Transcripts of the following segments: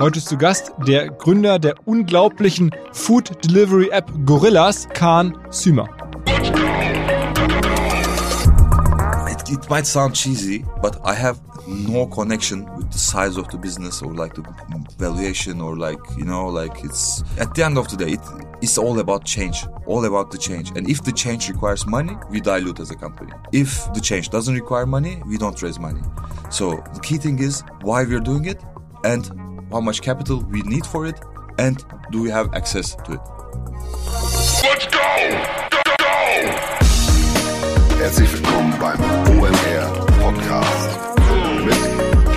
Heute ist zu Gast der Gründer der unglaublichen Food Delivery App Gorillas, Kağan Sümer. It, might sound cheesy, but I have no connection with the size of the business or like the valuation or like you know like it's at the end of the day it, it's all about change all about the change. And if the change requires money we dilute as a company. If the change doesn't require money we don't raise money. So the key thing is why we're doing it and how much capital we need for it and do we have access to it Let's go! Go, go! Herzlich willkommen beim OMR Podcast mit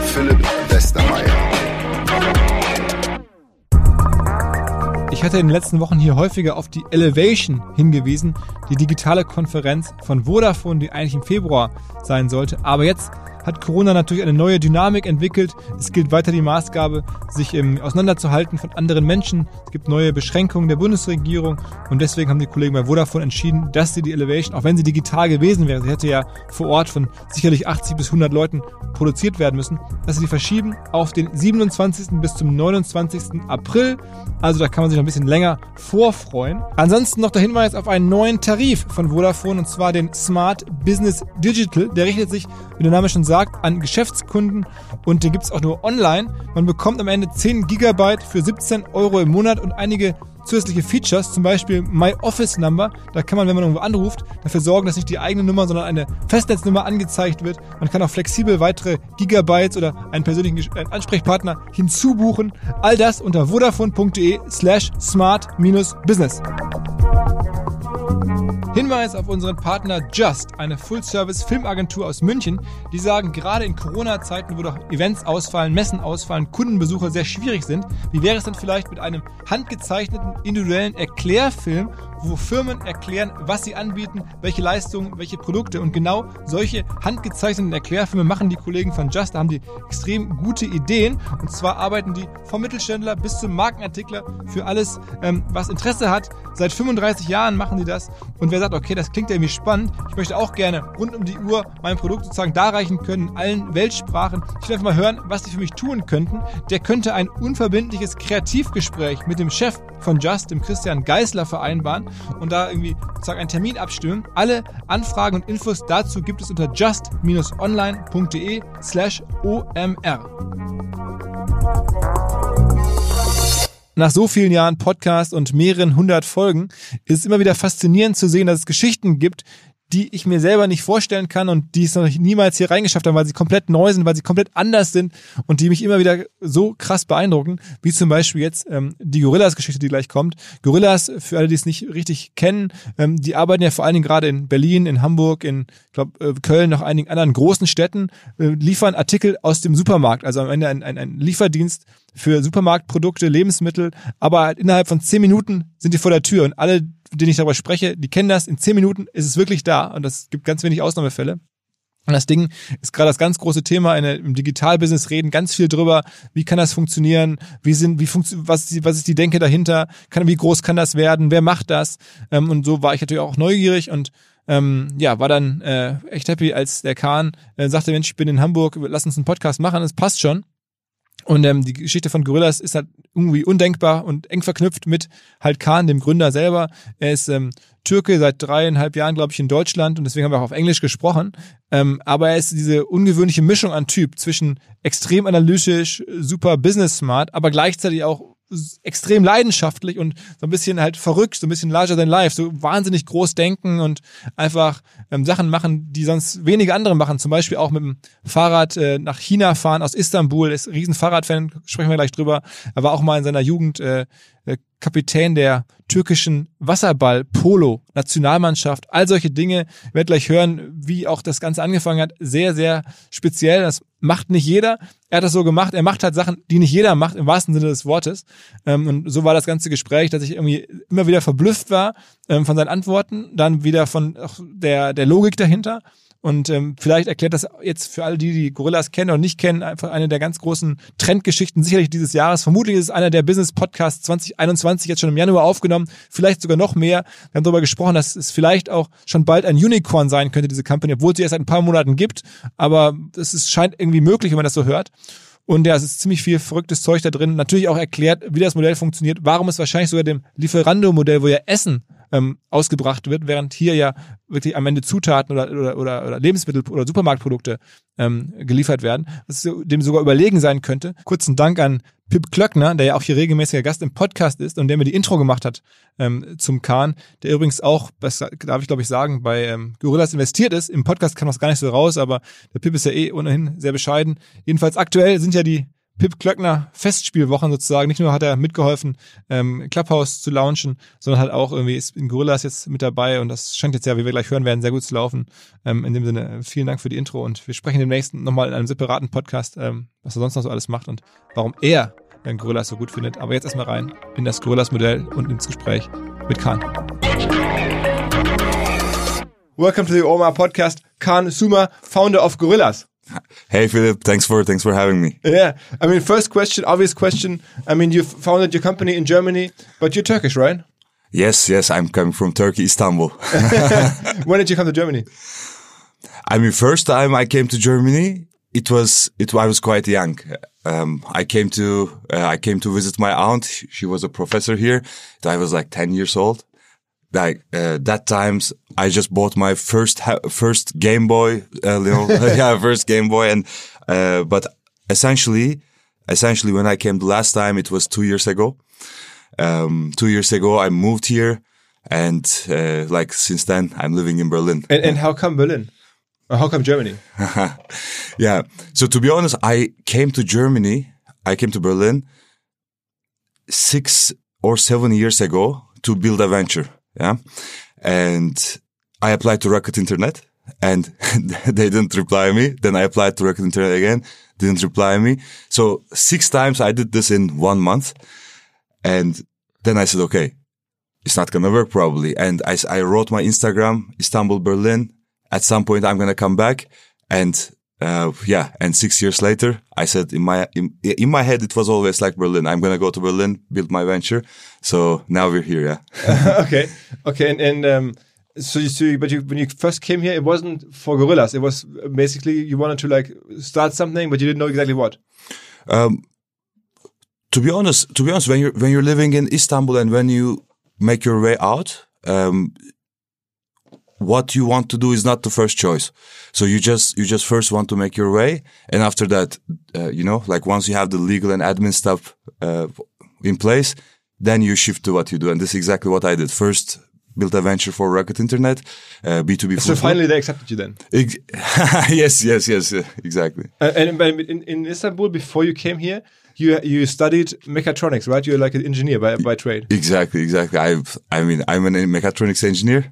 Philipp Westermeier. Ich hatte in den letzten Wochen hier häufiger auf die Elevation hingewiesen, die digitale Konferenz von Vodafone, die eigentlich im Februar sein sollte. Aber jetzt hat Corona natürlich eine neue Dynamik entwickelt. Es gilt weiter die Maßgabe, sich ähm, auseinanderzuhalten von anderen Menschen. Es gibt neue Beschränkungen der Bundesregierung und deswegen haben die Kollegen bei Vodafone entschieden, dass sie die Elevation, auch wenn sie digital gewesen wäre, sie hätte ja vor Ort von sicherlich 80 bis 100 Leuten produziert werden müssen, dass sie die verschieben auf den 27. bis zum 29. April. Also da kann man sich noch ein bisschen länger vorfreuen. Ansonsten noch der Hinweis auf einen neuen Tarif von Vodafone und zwar den Smart Business Digital. Der richtet sich, wie der Name schon sagt, an Geschäftskunden und den gibt es auch nur online. Man bekommt am Ende 10 Gigabyte für 17 Euro im Monat und einige zusätzliche Features, zum Beispiel My Office Number. Da kann man, wenn man irgendwo anruft, dafür sorgen, dass nicht die eigene Nummer, sondern eine Festnetznummer angezeigt wird. Man kann auch flexibel weitere Gigabytes oder einen persönlichen äh, Ansprechpartner hinzubuchen. All das unter vodafone.de slash smart-business. Hinweis auf unseren Partner Just, eine Full-Service-Filmagentur aus München. Die sagen, gerade in Corona-Zeiten, wo doch Events ausfallen, Messen ausfallen, Kundenbesuche sehr schwierig sind, wie wäre es dann vielleicht mit einem handgezeichneten, individuellen Erklärfilm, wo Firmen erklären, was sie anbieten, welche Leistungen, welche Produkte und genau solche handgezeichneten Erklärfilme machen die Kollegen von Just. Da haben die extrem gute Ideen und zwar arbeiten die vom Mittelständler bis zum Markenartikler für alles, ähm, was Interesse hat. Seit 35 Jahren machen die das und wer sagt, okay, das klingt irgendwie spannend, ich möchte auch gerne rund um die Uhr mein Produkt sozusagen darreichen können in allen Weltsprachen. Ich will einfach mal hören, was die für mich tun könnten. Der könnte ein unverbindliches Kreativgespräch mit dem Chef von Just, dem Christian Geisler, vereinbaren und da irgendwie sozusagen einen Termin abstimmen. Alle Anfragen und Infos dazu gibt es unter just-online.de slash omr. Nach so vielen Jahren Podcast und mehreren hundert Folgen ist es immer wieder faszinierend zu sehen, dass es Geschichten gibt, die ich mir selber nicht vorstellen kann und die es noch niemals hier reingeschafft haben, weil sie komplett neu sind, weil sie komplett anders sind und die mich immer wieder so krass beeindrucken, wie zum Beispiel jetzt ähm, die Gorillas-Geschichte, die gleich kommt. Gorillas, für alle, die es nicht richtig kennen, ähm, die arbeiten ja vor allen Dingen gerade in Berlin, in Hamburg, in glaub, äh, Köln, noch einigen anderen großen Städten, äh, liefern Artikel aus dem Supermarkt, also am Ende ein, ein, ein Lieferdienst für Supermarktprodukte, Lebensmittel, aber halt innerhalb von zehn Minuten sind die vor der Tür und alle, denen ich darüber spreche, die kennen das, in zehn Minuten ist es wirklich da und das gibt ganz wenig Ausnahmefälle. Und das Ding ist gerade das ganz große Thema in, der- im Digitalbusiness reden ganz viel drüber, wie kann das funktionieren, wie sind, wie funktio was, ist die- was ist die Denke dahinter, kann, wie groß kann das werden, wer macht das? Ähm, und so war ich natürlich auch neugierig und ähm, ja, war dann äh, echt happy, als der Kahn äh, sagte, Mensch, ich bin in Hamburg, lass uns einen Podcast machen, das passt schon. Und ähm, die Geschichte von Gorillas ist halt irgendwie undenkbar und eng verknüpft mit halt Khan, dem Gründer selber. Er ist ähm, Türke seit dreieinhalb Jahren, glaube ich, in Deutschland und deswegen haben wir auch auf Englisch gesprochen. Ähm, aber er ist diese ungewöhnliche Mischung an Typ zwischen extrem analytisch, super business smart, aber gleichzeitig auch extrem leidenschaftlich und so ein bisschen halt verrückt, so ein bisschen larger than life, so wahnsinnig groß denken und einfach ähm, Sachen machen, die sonst wenige andere machen. Zum Beispiel auch mit dem Fahrrad äh, nach China fahren aus Istanbul. Ist ein riesen Fahrradfan, sprechen wir gleich drüber. Er war auch mal in seiner Jugend äh, äh, Kapitän der türkischen Wasserball-Polo-Nationalmannschaft. All solche Dinge. Ihr werdet gleich hören, wie auch das Ganze angefangen hat. Sehr, sehr speziell. Das macht nicht jeder. Er hat das so gemacht. Er macht halt Sachen, die nicht jeder macht, im wahrsten Sinne des Wortes. Ähm, und so war das ganze Gespräch, dass ich irgendwie immer wieder verblüfft war ähm, von seinen Antworten, dann wieder von der, der Logik dahinter. Und ähm, vielleicht erklärt das jetzt für alle, die die Gorillas kennen oder nicht kennen, einfach eine der ganz großen Trendgeschichten sicherlich dieses Jahres. Vermutlich ist es einer der Business Podcasts 2021 jetzt schon im Januar aufgenommen, vielleicht sogar noch mehr. Wir haben darüber gesprochen, dass es vielleicht auch schon bald ein Unicorn sein könnte, diese Company, obwohl sie erst seit ein paar Monaten gibt. Aber es ist, scheint irgendwie möglich, wenn man das so hört. Und ja, es ist ziemlich viel verrücktes Zeug da drin. Natürlich auch erklärt, wie das Modell funktioniert, warum es wahrscheinlich sogar dem Lieferando-Modell, wo ja Essen ähm, ausgebracht wird, während hier ja wirklich am Ende Zutaten oder, oder, oder, oder Lebensmittel oder Supermarktprodukte ähm, geliefert werden, was dem sogar überlegen sein könnte. Kurzen Dank an Pip Klöckner, der ja auch hier regelmäßiger Gast im Podcast ist und der mir die Intro gemacht hat ähm, zum Kahn, der übrigens auch, das darf ich glaube ich sagen, bei ähm, Gorillas investiert ist. Im Podcast kam das gar nicht so raus, aber der Pip ist ja eh ohnehin sehr bescheiden. Jedenfalls aktuell sind ja die Pip Klöckner Festspielwochen sozusagen. Nicht nur hat er mitgeholfen, ähm, Clubhouse zu launchen, sondern halt auch irgendwie ist in Gorillas jetzt mit dabei und das scheint jetzt ja, wie wir gleich hören werden, sehr gut zu laufen. Ähm, in dem Sinne, vielen Dank für die Intro und wir sprechen demnächst nochmal in einem separaten Podcast, ähm, was er sonst noch so alles macht und warum er den Gorillas so gut findet. Aber jetzt erstmal rein in das Gorillas-Modell und ins Gespräch mit Khan. Welcome to the Omar Podcast. Khan Suma, founder of Gorillas. Hey Philip, thanks for thanks for having me. Yeah, I mean, first question, obvious question. I mean, you founded your company in Germany, but you're Turkish, right? Yes, yes, I'm coming from Turkey, Istanbul. when did you come to Germany? I mean, first time I came to Germany, it was it I was quite young. Um, I came to uh, I came to visit my aunt. She was a professor here. I was like ten years old. Like uh, that times, I just bought my first ha- first Game Boy. Uh, you know, yeah, first Game Boy, and uh, but essentially, essentially, when I came the last time, it was two years ago. Um, two years ago, I moved here, and uh, like since then, I'm living in Berlin. And, and how come Berlin? Or how come Germany? yeah. So to be honest, I came to Germany. I came to Berlin six or seven years ago to build a venture. Yeah. And I applied to Rocket Internet and they didn't reply me. Then I applied to Rocket Internet again, didn't reply me. So six times I did this in one month. And then I said, okay, it's not going to work probably. And I, I wrote my Instagram, Istanbul, Berlin. At some point, I'm going to come back. And, uh, yeah. And six years later, I said in my, in, in my head, it was always like Berlin. I'm going to go to Berlin, build my venture. So now we're here. Yeah. okay. Okay. And, and, um, so you see, but you, when you first came here, it wasn't for gorillas. It was basically you wanted to like start something, but you didn't know exactly what. Um, to be honest, to be honest, when you're when you're living in Istanbul and when you make your way out, um, what you want to do is not the first choice. So you just you just first want to make your way, and after that, uh, you know, like once you have the legal and admin stuff uh, in place, then you shift to what you do, and this is exactly what I did. First, built a venture for Rocket Internet, uh, B2B. So finally, they accepted you then. Yes, yes, yes, uh, exactly. Uh, and in, in Istanbul, before you came here, you you studied mechatronics, right? You're like an engineer by by trade. Exactly, exactly. I I mean, I'm a mechatronics engineer.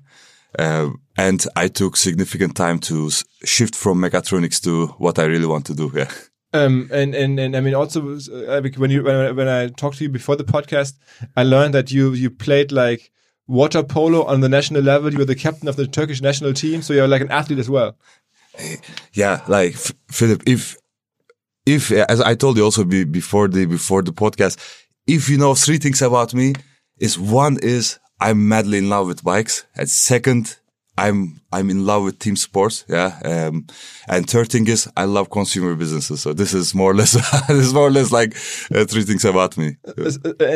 Uh, and I took significant time to shift from mechatronics to what I really want to do. Yeah. Um, and, and, and I mean, also uh, when you, when, I- when I talked to you before the podcast, I learned that you, you played like water polo on the national level. You were the captain of the Turkish national team. So you're like an athlete as well. yeah, like F- Philip, if if as I told you also before the before the podcast, if you know three things about me, is one is I'm madly in love with bikes, and second, I'm I'm in love with team sports, yeah, um, and third thing is I love consumer businesses. So this is more or less this is more or less like uh, three things about me. Uh,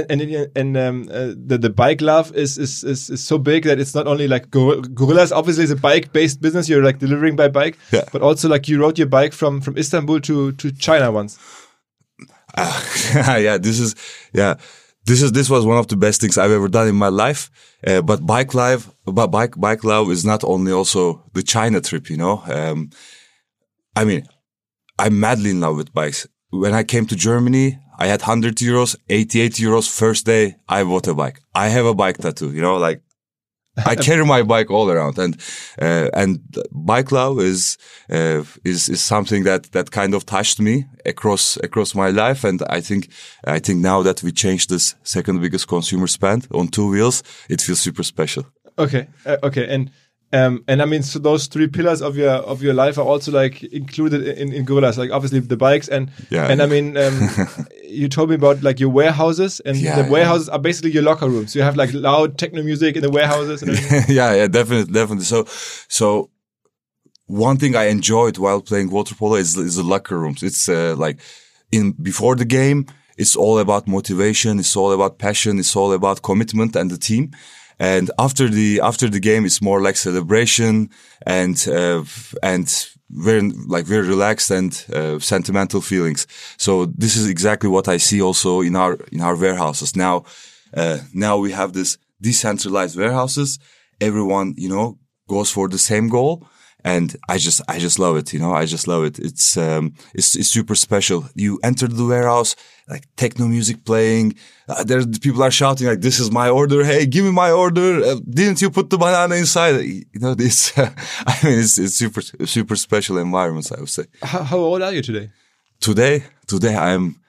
And and, and um, uh, the the bike love is, is is is so big that it's not only like Gor- Gorillas. Obviously, is a bike based business. You're like delivering by bike, Yeah. but also like you rode your bike from from Istanbul to to China once. yeah, this is yeah, this is this was one of the best things I've ever done in my life. Uh, but bike life, but bike bike love is not only also the China trip. You know, um, I mean, I'm madly in love with bikes. When I came to Germany, I had 100 euros, 88 euros first day. I bought a bike. I have a bike tattoo. You know, like I carry my bike all around, and uh, and bike love is uh, is is something that that kind of touched me across across my life, and I think I think now that we changed this second biggest consumer spend on two wheels, it feels super special. Okay, uh, okay, and um, and I mean, so those three pillars of your of your life are also like included in in Gorillas, like obviously the bikes and Yeah. and I mean, um, you told me about like your warehouses, and Yeah, the yeah. warehouses are basically your locker rooms. You have like loud techno music in the warehouses, and yeah, yeah, definitely, definitely. So, so one thing I enjoyed while playing water polo is, is the locker rooms. It's uh, like in before the game, it's all about motivation, it's all about passion, it's all about commitment and the team. And after the after the game, it's more like celebration and uh, and very like very relaxed and uh, sentimental feelings. So this is exactly what I see also in our in our warehouses now. Uh, now we have this decentralized warehouses. Everyone, you know, goes for the same goal. And I just, I just love it. You know, I just love it. It's, um, it's, it's super special. You enter the warehouse, like techno music playing. Uh, there, people are shouting like, "This is my order! Hey, give me my order! Uh, didn't you put the banana inside?" You know, this. I mean, it's, it's super, super special environments. I would say. How, how old are you today? Today, today I'm,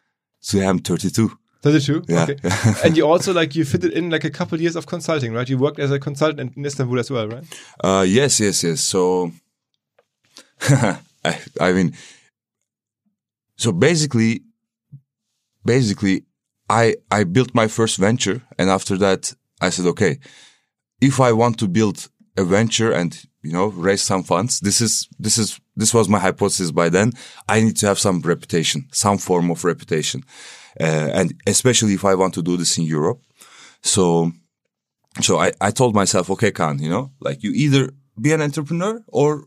today I'm 32. 32? Yeah. Okay. and you also like you fitted in like a couple years of consulting, right? You worked as a consultant in Istanbul as well, right? Uh, yes, yes, yes. So, I, I mean, so basically, basically, I, I built my first venture. And after that, I said, okay, if I want to build a venture and, you know, raise some funds, this is, this is, this was my hypothesis by then. I need to have some reputation, some form of reputation. Uh, and especially if I want to do this in Europe. So, so I, I told myself, okay, Kağan, you know, like you either be an entrepreneur or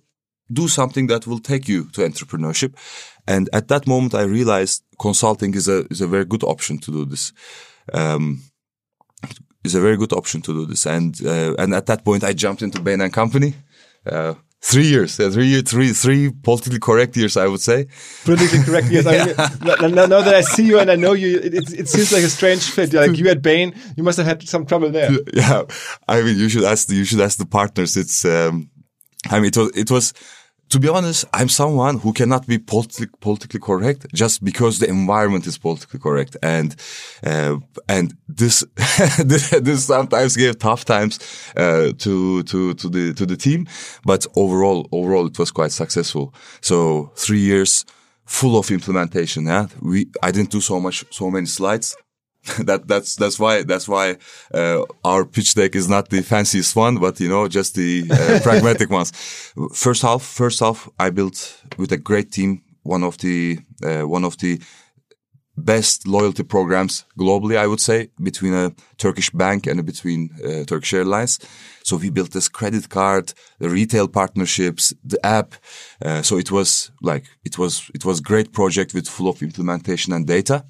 do something that will take you to entrepreneurship. And at that moment, I realized consulting is a, is a very good option to do this. Um, is a very good option to do this. And, uh, and at that point, I jumped into Bain and Company. Uh, three years, yeah, three, three, three politically correct years, I would say. Politically correct. Yes. I mean, now, now that I see you and I know you, it, it, it seems like a strange fit. Like you at Bain, you must have had some trouble there. Yeah. I mean, you should ask the, you should ask the partners. It's, um, I mean, it was, it was, to be honest, I'm someone who cannot be politically, politically correct just because the environment is politically correct. And, uh, and this, this sometimes gave tough times, uh, to, to, to the, to the team. But overall, overall, it was quite successful. So three years full of implementation. Yeah. We, I didn't do so much, so many slides. that that's that's why that's why uh, our pitch deck is not the fanciest one, but you know just the uh, pragmatic ones. First half, first half, I built with a great team, one of the uh, one of the best loyalty programs globally, I would say, between a Turkish bank and between uh, Turkish Airlines. So we built this credit card, the retail partnerships, the app. Uh, so it was like it was it was great project with full of implementation and data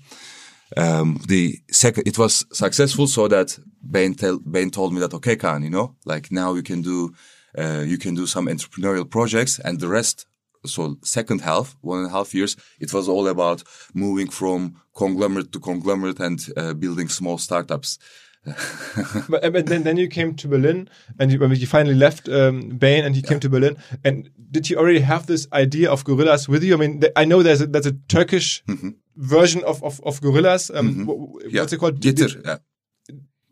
um, the second, it was successful so that Bain, tell, told me that, okay, Kağan, you know, like now you can do, uh, you can do some entrepreneurial projects and the rest. So second half, one and a half years, it was all about moving from conglomerate to conglomerate and uh, building small startups. But, but then, then you came to Berlin and you, you finally left um, Bain and you came to Berlin. And did you already have this idea of gorillas with you? I mean, I know there's a, there's a Turkish version of, of, of gorillas. Um, wh- Yeah. What's it called? Getir, yeah.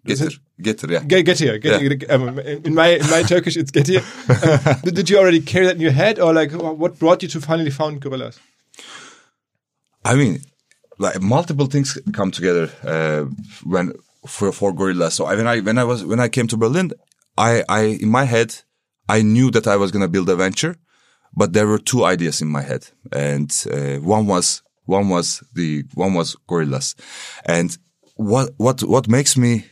Getir, Getir, yeah. Get, get here. Get, Yeah. get- um, in my in my Turkish, it's get here. Um, did, did you already carry that in your head, or like what brought you to finally found gorillas? I mean, like multiple things come together uh, when for for. So I, when I when I was when I came to Berlin, I I in my head I knew that I was gonna build a venture, but there were two ideas in my head, and uh, one was one was the one was Gorillas, and what what what makes me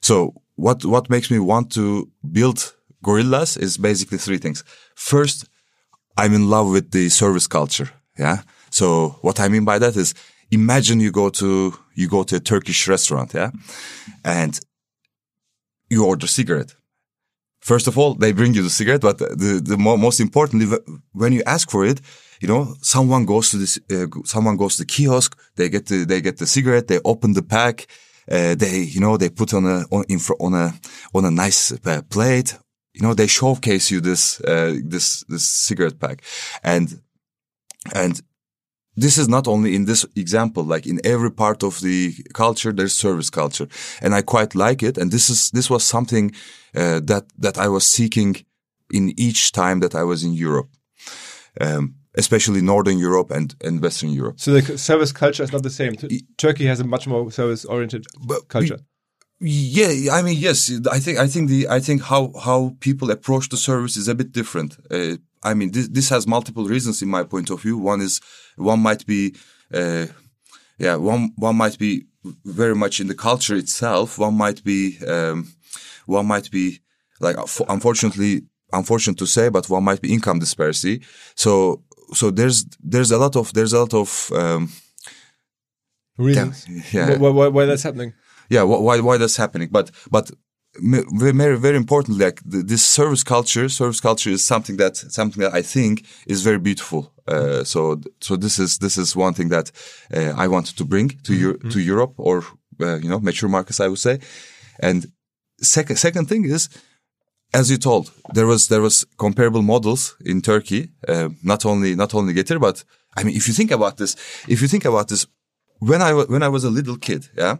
so what what makes me want to build Gorillas is basically three things. First, I'm in love with the service culture. Yeah. So what I mean by that is imagine you go to, you go to a Turkish restaurant. Yeah. And you order cigarette. First of all, they bring you the cigarette, but the, the mo- most importantly, when you ask for it, you know, someone goes to this, uh, someone goes to the kiosk, they get the, they get the cigarette, they open the pack, uh, they, you know, they put on a, on, on a, on a nice uh, plate, you know, they showcase you this, uh, this, this cigarette pack. And, and this is not only in this example, like in every part of the culture, there's service culture. And I quite like it. And this is, this was something, uh, that, that I was seeking in each time that I was in Europe. Um, especially Northern Europe and, and Western Europe. So the service culture is not the same. Turkey has a much more service oriented culture. Yeah, I mean, yes, I think, I think the, I think how, how people approach the service is a bit different. Uh, I mean, this, this has multiple reasons in my point of view. One is, one might be, uh, yeah, one one might be very much in the culture itself. One might be um, one might be like unfortunately unfortunate to say, but one might be income disparity. So so there's there's a lot of there's a lot of um, Reasons. yeah Why, why, why that's happening? yeah why why that's happening but but very very importantly like th- this service culture service culture is something that something that i think is very beautiful. Uh, so so this is this is one thing that uh, i wanted to bring to Eu- to europe or uh, you know mature markets i would say. And second second thing is as you told there was there was comparable models in turkey uh, not only not only getir but i mean if you think about this if you think about this when I when I was a little kid, yeah,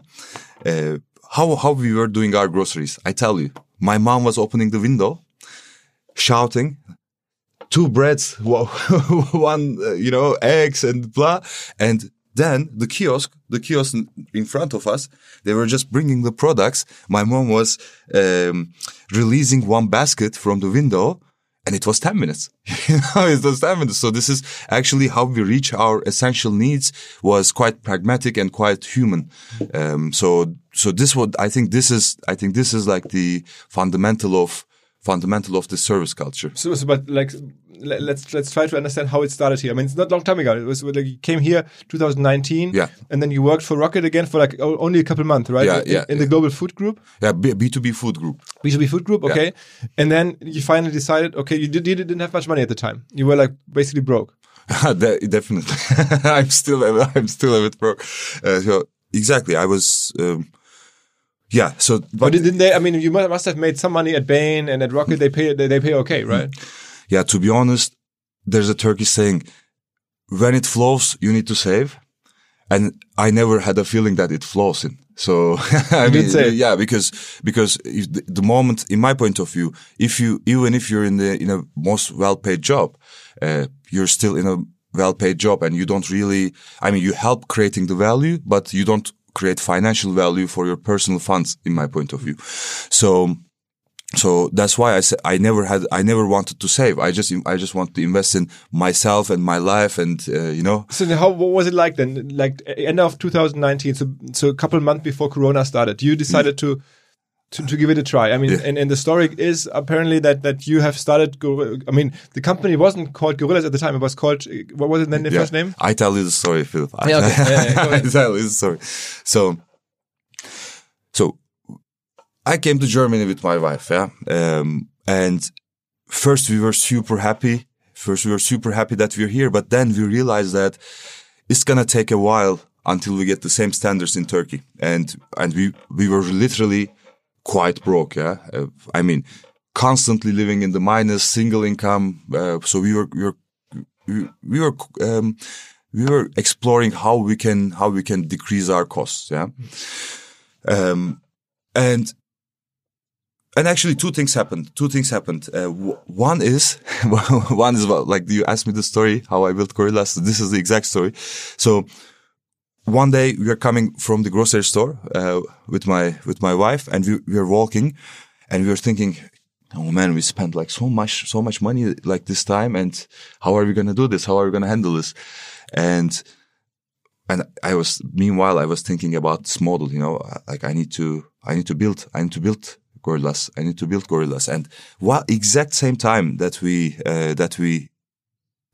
uh, how how we were doing our groceries. I tell you, my mom was opening the window, shouting, two breads, one uh, you know eggs and blah, and then the kiosk, the kiosk in- front of us, they were just bringing the products. My mom was um, releasing one basket from the window. And it was 10 minutes. it was 10 minutes. So this is actually how we reach our essential needs was quite pragmatic and quite human. Um, so, so this would, I think this is, I think this is like the fundamental of, fundamental of the service culture. So, so but like, let's let's try to understand how it started here. I mean, it's not long time ago. It was like you came here 2019, Yeah. and then you worked for Rocket again for like only a couple months, right? Yeah, in, yeah, in the yeah. global food group, Yeah, B- B2B food group. B2B food group, okay. And then you finally decided, okay, you, did, you didn't have much money at the time. You were like basically broke. De- definitely. I'm still, I'm still a bit broke. Uh, so exactly. I was, um, yeah. So, But but didn't they? I mean, you must have made some money at Bain and at Rocket. They pay. They, they pay okay, right? Yeah, to be honest, there's a Turkish saying, when it flows, you need to save. And I never had a feeling that it flows in. So, I mean, yeah, because, because if the, the moment, in my point of view, if you, even if you're in the, in a most well-paid job, uh, you're still in a well-paid job and you don't really, I mean, you help creating the value, but you don't create financial value for your personal funds, in my point of view. So, so that's why I said I never had, I never wanted to save. I just, I just want to invest in myself and my life and, uh, you know, So how what was it like then? Like end of 2019, so so a couple months before Corona started, you decided to. To, to give it a try. I mean, Yeah. and, and the story is apparently that that you have started. I mean, the company wasn't called Gorillas at the time. It was called uh, what was it then? The Yeah. first name? I tell you the story, Philip. I, Yeah, okay. Yeah, yeah, I tell you the story. So, so I came to Germany with my wife, yeah. Um, and first we were super happy. First we were super happy that we're here, but then we realized that it's gonna take a while until we get the same standards in Turkey. And, and we, we were literally quite broke, yeah. Uh, I mean, constantly living in the minus, single income. Uh, so we were, we were, we, we were, um, we were exploring how we can, how we can decrease our costs, yeah. Um, and, and actually two things happened. Two things happened. Uh, one is, one is like you asked me the story, how I built Gorillas. This is the exact story. So one day we are coming from the grocery store, uh, with my, with my wife and we, we are walking and we were thinking, oh man, we spent like so much, so much money like this time. And how are we going to do this? How are we going to handle this? And, and I was, meanwhile, I was thinking about this model, you know, like I need to, I need to build, I need to build gorillas. I need to build gorillas. And while exact same time that we, uh, that we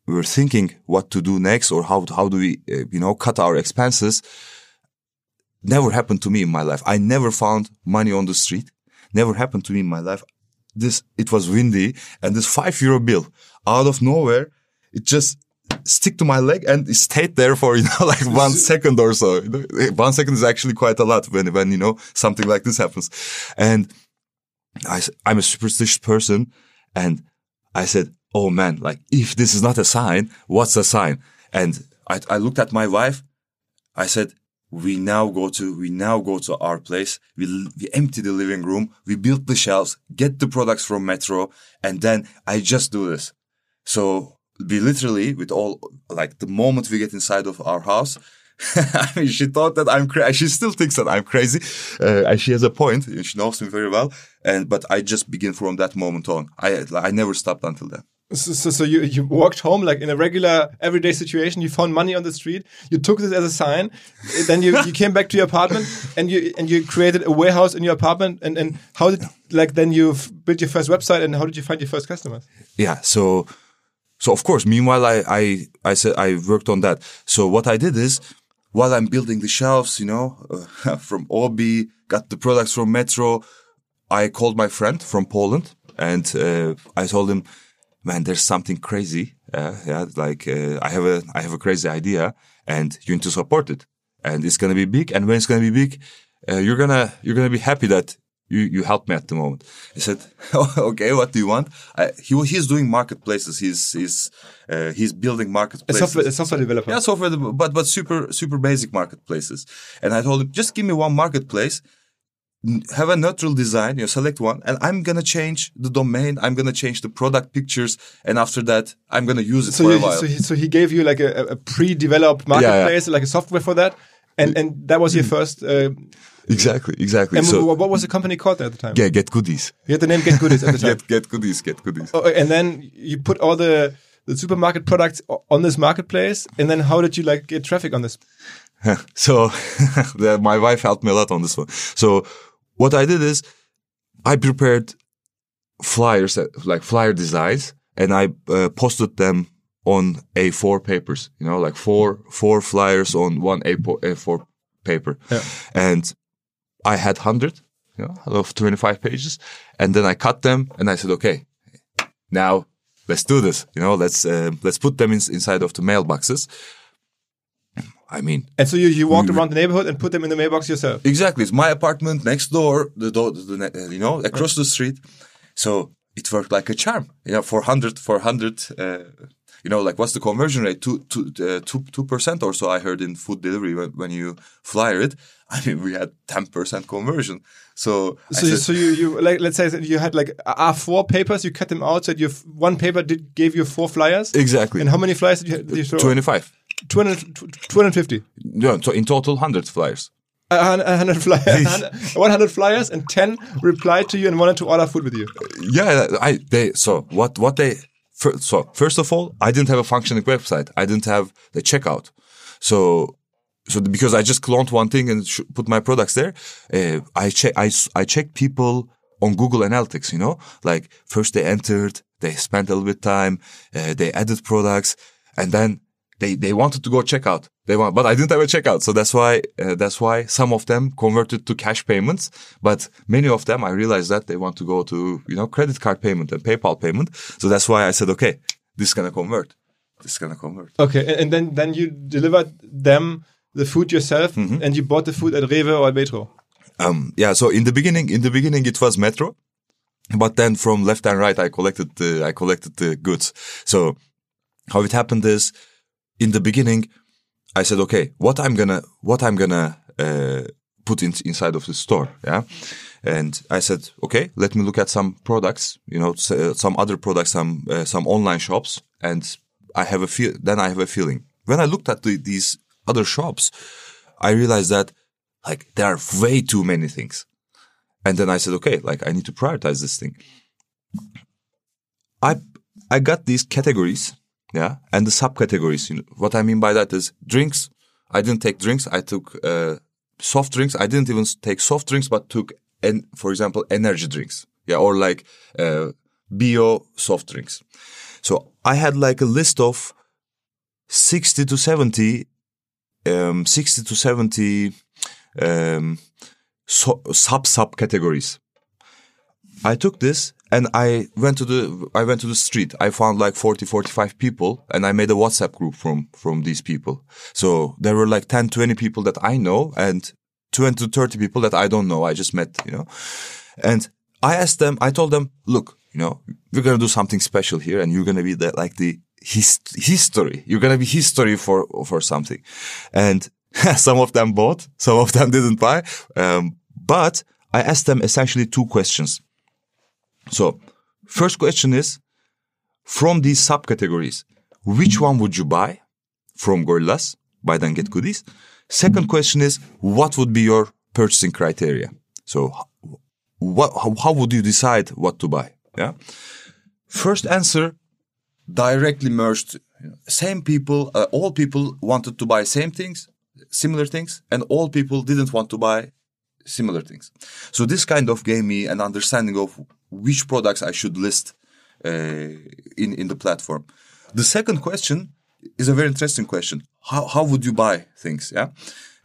were thinking what to do next or how, how do we, uh, you know, cut our expenses, never happened to me in my life. I never found money on the street. Never happened to me in my life. This, it was windy and this five euro bill out of nowhere, it just stick to my leg and it stayed there for, you know, like one second or so. One second is actually quite a lot when, when, you know, something like this happens. And I, I'm a superstitious person and I said, Oh man, like if this is not a sign, what's a sign? And I, I looked at my wife. I said, we now go to, we now go to our place. We, we empty the living room. We build the shelves, get the products from Metro. And then I just do this. So we literally, with all, like the moment we get inside of our house, I mean, she thought that I'm crazy. She still thinks that I'm crazy. Uh, and she has a point. She knows me very well. And, but I just begin from that moment on. I, I never stopped until then. So, so, so you, you walked home like in a regular everyday situation. You found money on the street. You took this as a sign. then you, you came back to your apartment and you and you created a warehouse in your apartment. And, and how did like then you built your first website and how did you find your first customers? yeah so so of course meanwhile i i i said i worked on that so what i did is while i'm building the shelves you know uh, from obi got the products from metro. I called my friend from poland and uh, i told him man there's something crazy uh, yeah like uh, i have a i have a crazy idea and you need to support it. And it's gonna be big. And when it's gonna be big uh, you're gonna you're gonna be happy that you you help me at the moment. He said, okay, what do you want? I, he he's doing marketplaces. He's he's uh, he's building A marketplaces. software, a software developer. Yeah, software, but but super super basic marketplaces. And I told him, just give me one marketplace, have a neutral design, you know, select one, and I'm gonna change the domain. I'm gonna change the product pictures, and after that, I'm gonna use it So, for a while. so, he, so he gave you like a, a pre-developed marketplace, like a software for that, and and that was your first. Uh, exactly, exactly. and so what was the company called at the time? yeah, get goodies. You had the name Get Goodies at the time. Get get goodies. Get goodies. Oh, and then you put all the the supermarket products on this marketplace, and then how did you like get traffic on this? So the, my wife helped me a lot on this one. So what I did is I prepared flyers, uh, like flyer designs, and I uh, posted them on A4 papers. You know, like four four flyers on one A4, A4 paper, Yeah. and I had hundred, you know, of twenty five pages, and then I cut them, and I said, okay, now let's do this. You know, let's uh, let's put them in, inside of the mailboxes. I mean, And so you, you walked around the neighborhood and put them in the mailbox yourself. Exactly. It's my apartment next door, the door, the, ne- uh, you know, across the street. So it worked like a charm. You know, 400, 400, uh, you know, like what's the conversion rate? Two, two, uh, two, two percent or so I heard in food delivery when, when you flyer it. I mean, we had 10% conversion. So, So, you, said- so you, you like let's say you had like A4 papers, you cut them out, so that you one paper did gave you four flyers. exactly. And how many flyers did you, did you throw? 25. 200, 250. No, so in total, 100 flyers. A a hundred flyers, 100 flyers, and 10 replied to you and wanted to order food with you. Yeah, I they so what what they so first of all, I didn't have a functioning website. I didn't have the checkout. So so because I just cloned one thing and sh- put my products there, uh, I check I I checked people on Google Analytics. You know, like first they entered, they spent a little bit time, uh, they added products, and then they they wanted to go checkout. They want, but I didn't have a checkout, so that's why uh, that's why some of them converted to cash payments. But many of them, I realized that they want to go to you know credit card payment and PayPal payment. So that's why I said, okay, this is gonna convert. This is gonna convert. Okay, and, then then you delivered them the food yourself, Mm-hmm. and you bought the food at Rewe or at Metro. Um, yeah. So in the beginning, in the beginning, it was Metro, but then from left and right, I collected the I collected the goods. So how it happened is, in the beginning, I said, okay, what I'm gonna what I'm gonna uh, put in, inside of the store, yeah. And I said, okay, let me look at some products, you know, uh, some other products, some uh, some online shops, and I have a feel. Then I have a feeling. When I looked at the, these other shops, I realized that like there are way too many things. And then I said, okay, like I need to prioritize this thing. I I got these categories, yeah, and the subcategories. You know, what I mean by that is drinks. I didn't take drinks. I took uh, soft drinks. I didn't even take soft drinks, but took, en- for example, energy drinks, yeah, or like uh, bio soft drinks. So I had like a list of sixty to seventy, um, sixty to seventy um, so, sub subcategories. I took this and I went to the I went to the street. I found like 40 45 people and I made a WhatsApp group from from these people. So there were like 10 20 people that I know and 20 to 30 people that I don't know. I just met, you know. And I asked them, I told them, look, you know, we're to do something special here and you're to be the, like the his, history. You're to be history for for something. And some of them bought, some of them didn't buy. Um, but I asked them essentially two questions. So, first question is, from these subcategories, which one would you buy from Gorillas? Buy then get goodies. Second question is, what would be your purchasing criteria? So, what, how, how would you decide what to buy? Yeah. First answer, directly merged. Same people, uh, all people wanted to buy same things, similar things, and all people didn't want to buy similar things. So this kind of gave me an understanding of which products I should list uh, in in the platform. The second question is a very interesting question. How how would you buy things? Yeah,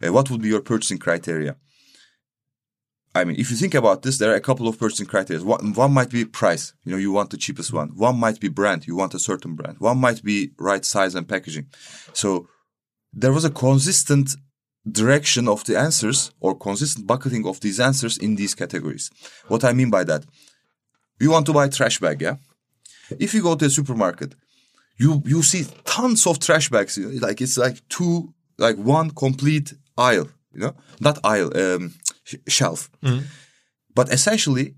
Uh, what would be your purchasing criteria? I mean, if you think about this, there are a couple of purchasing criteria. One, one might be price. You know, you want the cheapest one. One might be brand. You want a certain brand. One might be right size and packaging. So there was a consistent direction of the answers or consistent bucketing of these answers in these categories. What I mean by that, you want to buy trash bag, yeah? If you go to a supermarket, you you see tons of trash bags. you know, Like it's like two, like one complete aisle. You know, not aisle, um, sh- shelf. But essentially,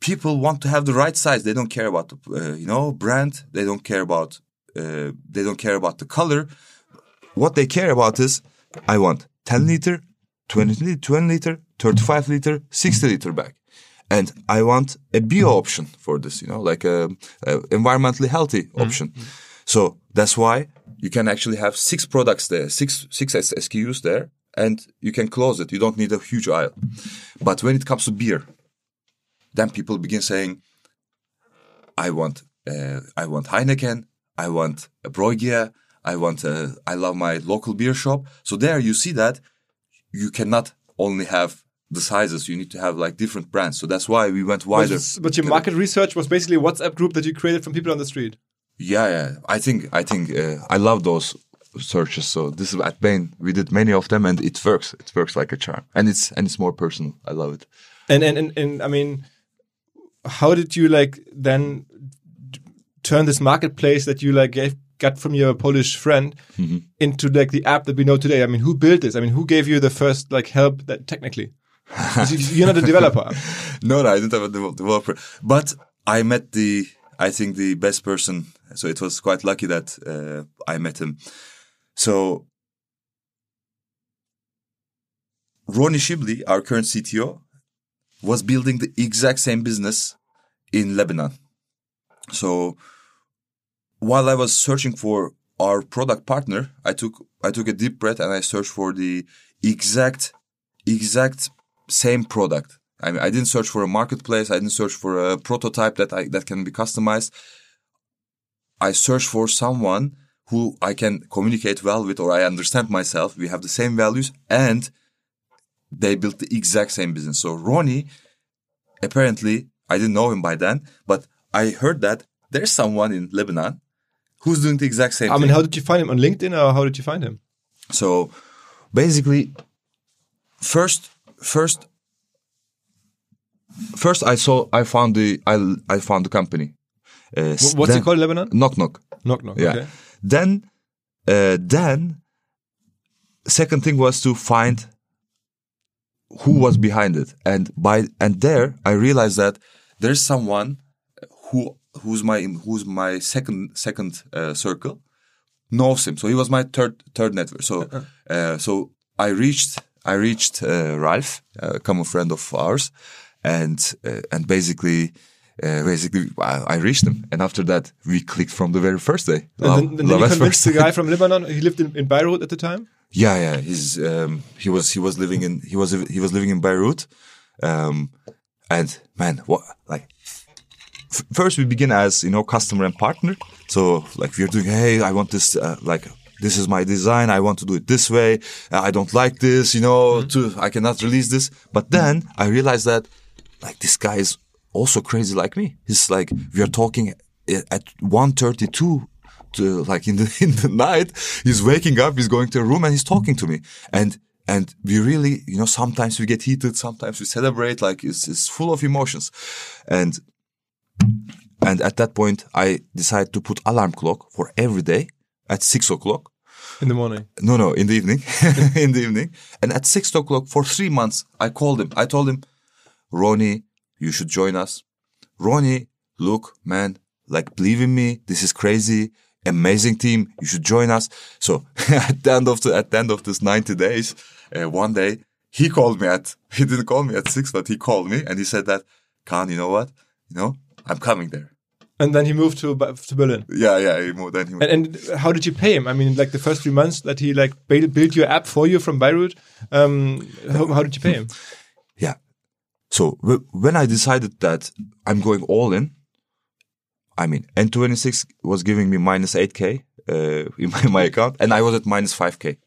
people want to have the right size. They don't care about the uh, you know brand. They don't care about uh, they don't care about the color. What they care about is I want 10 mm-hmm. liter, 20 liter, 20 liter, 35 liter, 60 liter bag. And I want a bio mm-hmm. option for this, you know, like a, a environmentally healthy mm-hmm. option. So that's why you can actually have six products there, six six SKUs there, and you can close it. You don't need a huge aisle. But when it comes to beer, then people begin saying, "I want, uh, I want Heineken, I want a Bruegge, I want, a, I love my local beer shop." So there you see that you cannot only have the sizes; you need to have like different brands. So that's why we went wider. but your market research was basically a WhatsApp group that you created from people on the street. Yeah, yeah. I think I think uh, I love those searches. So this is at Bain. We did many of them, and it works. It works like a charm, and it's and it's more personal. I love it. And and and, and I mean, how did you like then turn this marketplace that you like gave, got from your Polish friend Mm-hmm. into like the app that we know today? I mean, who built this? I mean, who gave you the first like help that technically? you- You're not a developer. No, no, I didn't have a devel- developer, but I met the I think the best person. So it was quite lucky that uh, I met him. So Ronny Shibley, our current CTO, was building the exact same business in Lebanon. So while I was searching for our product partner, I took I took a deep breath and I searched for the exact exact same product. I mean, I didn't search for a marketplace. I didn't search for a prototype that I, that can be customized. I searched for someone who I can communicate well with or I understand myself. We have the same values and they built the exact same business. So Ronny, apparently, I didn't know him by then, but I heard that there's someone in Lebanon who's doing the exact same thing? I thing. mean, how did you find him on LinkedIn or how did you find him? So basically, first, first, first, I saw, I found the, I, I found the company. Uh, Wh- What's then- it called, in Lebanon? Knock knock. Knock knock. Yeah. Okay. Then, uh, then, second thing was to find who was behind it, and by and there I realized that there's someone who who's my who's my second second uh, circle knows him. So he was my third third network. So uh, so I reached I reached uh, Ralph, a common friend of ours, and uh, and basically. Uh, basically, I, I reached him, and after that, we clicked from the very first day. And Love- then, you convinced the guy from Lebanon. He lived in, in Beirut at the time. yeah, yeah. He's um, he was he was living in he was he was living in Beirut, um, and man, what like first we begin as you know customer and partner. So like we're doing, hey, I want this uh, like this is my design. I want to do it this way. Uh, I don't like this, you know. To I cannot release this. But then I realized that like this guy is also crazy like me. He's like we are talking at- at one thirty two to like in the in the night he's waking up he's going to a room and he's talking to me and and we really you know sometimes we get heated sometimes we celebrate like it's, it's full of emotions and and at that point i decided to put alarm clock for every day at six o'clock. In the morning. no no in the evening. In the evening. And at six o'clock for three months i called him. I told him ronny you should join us. Ronny look man like believe in me. This is crazy. Amazing team. You should join us. So at the end of the at the end of this 90 days uh, one day he called me at he didn't call me at six but he called me and he said that kağan you know what? You know i'm coming there And then he moved to to Berlin. Yeah, yeah. He moved, then he And, and how did you pay him? I mean, like the first three months that he like built, built your app for you from Beirut. Um, how, how did you pay him? Yeah. So w- when I decided that I'm going all in, I mean, N26 was giving me minus 8k uh, in my, my account, and I was at minus 5k.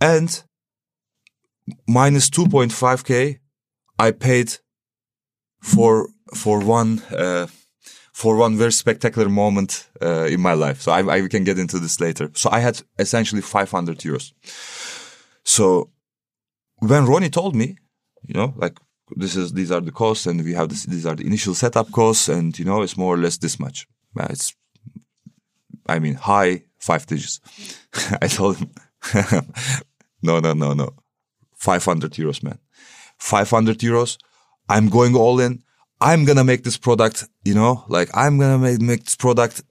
And minus 2.5k, I paid for for one uh, for one very spectacular moment uh, in my life. So I, I can get into this later. So I had essentially 500 euros. So when Ronny told me, you know, like this is these are the costs and we have this, these are the initial setup costs and you know it's more or less this much. Uh, It's I mean high five digits. I told him no no no no 500 euros man 500 euros I'm going all in I'm gonna make this product you know like I'm gonna make, make this product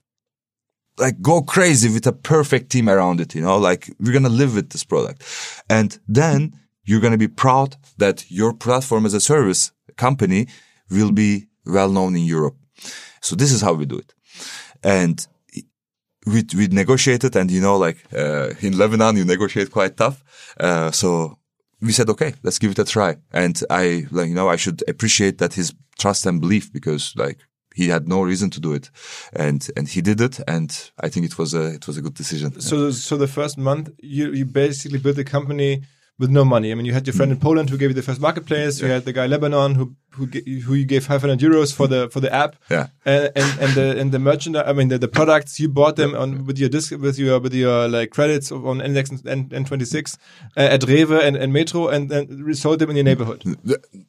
like go crazy with a perfect team around it, you know, like we're to live with this product. And then you're to be proud that your platform as a service company will be well known in Europe. So this is how we do it. And we, we negotiated and, you know, like, uh, in Lebanon, you negotiate quite tough. Uh, so we said, okay, let's give it a try. And I, like, you know, I should appreciate that his trust and belief because like he had no reason to do it. And, and he did it. And I think it was a, it was a good decision. So, so the first month you you basically built a company with no money. I mean, you had your friend in Poland who gave you the first marketplace. You had the guy in Lebanon who who who you gave 500 euros for the for the app. Yeah. And and, and the and the merchandise. I mean, the, the products you bought them on with your disc with your with your like credits on N and N26 uh, at Rewe and, and Metro, and then resold them in your neighborhood.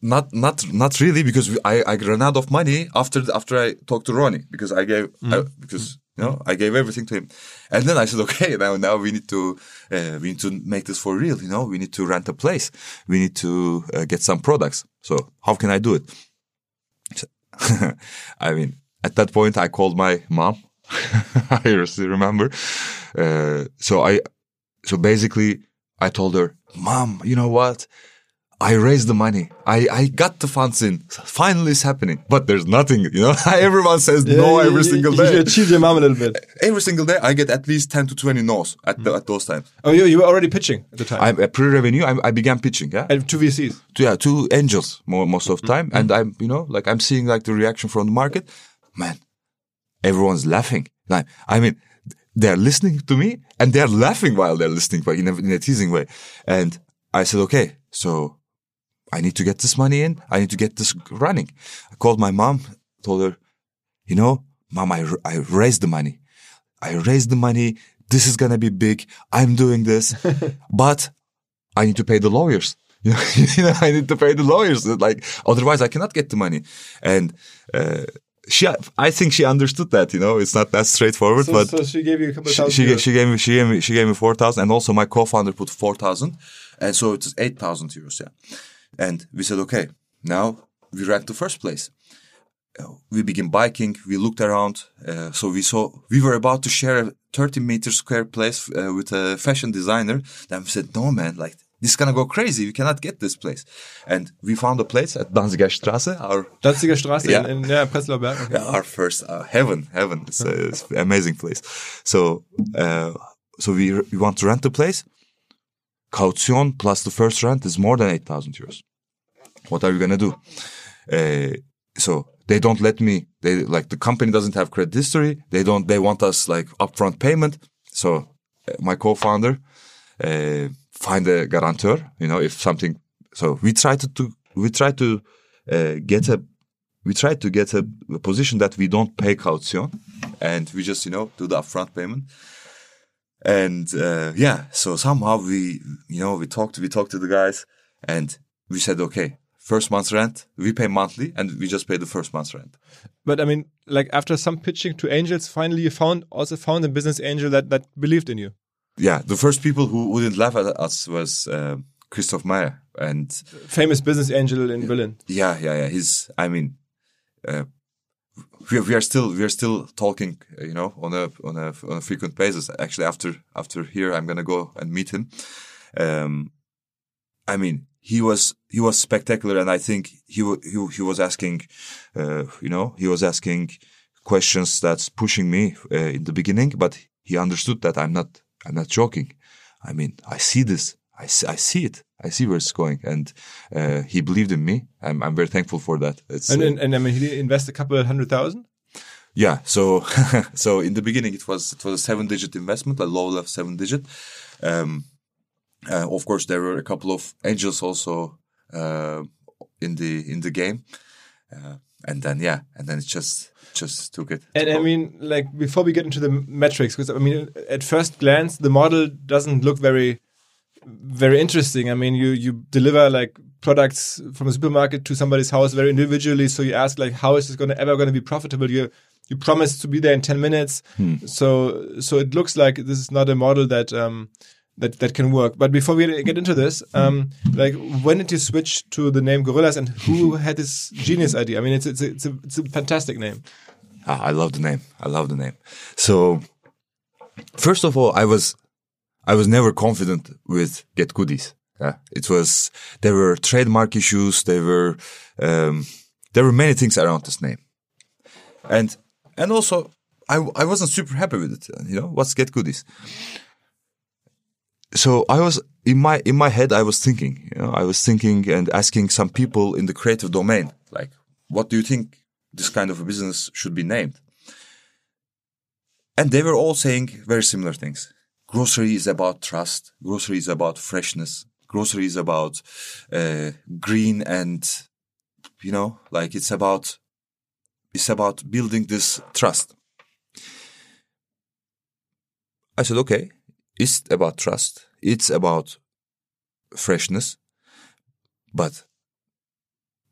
not not not really because I I ran out of money after after I talked to Ronny because I gave I, because you know I gave everything to him, and then I said okay now now we need to uh, we need to make this for real you know? We need to rent a place. We need to uh, get some products. So how can I do it? So- I mean at that point I called my mom. I still remember. Uh, so I so basically I told her mom you know what I raised the money. I, I got the funds in. Finally, it's happening. But there's nothing, you know. Everyone says no you- every you- single day. You cheated your mom a little bit. every single day, I get at least 10 to 20 no's at, the, hmm. at those times. Oh, you, you were already pitching at the time. I'm at pre-revenue. I, I began pitching, yeah, and two VCs. to, yeah, to angels more, most of the time. Hmm. And I'm, you know, like I'm seeing like the reaction from the market. Man, everyone's laughing. Like, I mean, they're listening to me and they're laughing while they're listening, but in a, in a teasing way. And I said, okay, so I need to get this money in. I need to get this running. I called my mom, told her, you know, mom, I, I raised the money. I raised the money. This is going to be big. I'm doing this, but I need to pay the lawyers. You know, I need to pay the lawyers. Like, otherwise I cannot get the money. And, uh, she, I think she understood that, you know, it's not that straightforward, So, but so she gave you a couple of she, thousand she, she gave me, she gave me, she gave me 4,000 and also my co-founder put 4,000. And so it's 8,000 euros. Yeah. And we said, okay, now we rent the first place. Uh, we begin biking. We looked around. Uh, so we saw, we were about to share a 30 meter square place uh, with a fashion designer. Then we said, no, man, like this is to go crazy. We cannot get this place. And we found a place at Danziger Straße, our Danziger Straße Yeah. in, in yeah, Prenzlauer Berg. Okay. yeah, our first uh, heaven, heaven. It's, a, it's an amazing place. So, uh, so we we want to rent the place. Caution plus the first rent is more than eight thousand euros. What are we gonna do? Uh, so they don't let me. They like the company doesn't have credit history. They don't. They want us like upfront payment. So uh, my co-founder uh, find a guarantor. You know, if something. So we try to, to we try to uh, get a we try to get a, a position that we don't pay caution and we just you know do the upfront payment and uh, yeah so somehow we you know we talked we talked to the guys and we said okay first month's rent we pay monthly and we just pay the first month's rent But I mean, like after some pitching to angels, finally you found also found a business angel that that believed in you. yeah the first people who wouldn't laugh at us was uh, christophe maire and Famous business angel in Berlin. yeah yeah yeah he's i mean uh, we, we are still we are still talking you know on a on a on a frequent basis. Actually after after here i'm gonna go and meet him. Um i mean he was he was spectacular, and I think he he he was asking, uh, you know, he was asking questions that's pushing me uh, in the beginning, but he understood that I'm not I'm not joking. I mean, I see this, I see, I see it, I see where it's going, and uh, he believed in me. I'm I'm very thankful for that. It's, And, uh, and, and I mean, he did invest a couple hundred thousand. yeah. So so in the beginning it was it was a seven digit investment, a low level seven digit. Um, uh, of course, there were a couple of angels also uh, in the in the game, uh, and then yeah, and then it just just took it. And I mean, like before we get into the metrics, because I mean, at first glance, the model doesn't look very, very interesting. I mean, you you deliver like products from a supermarket to somebody's house very individually. So you ask like, how is this going to ever going to be profitable? You you promise to be there in ten minutes. So so it looks like this is not a model that um that that can work. But before we get into this, um, like when did you switch to the name Gorillas, and who had this genius idea? I mean, it's it's a, it's a, it's a fantastic name. Ah, I love the name. I love the name. So, first of all, I was, I was never confident with Get Goodies. Yeah, it was there were trademark issues. There were, um, there were many things around this name, and and also I I wasn't super happy with it. You know, what's Get Goodies? So I was in my in my head. I was thinking. You know, I was thinking and asking some people in the creative domain, like, what do you think this kind of a business should be named. And they were all saying very similar things. Grocery is about trust. Grocery is about freshness. Grocery is about uh, green and, you know, like it's about, it's about building this trust. I said, okay, it's about trust. It's about freshness, but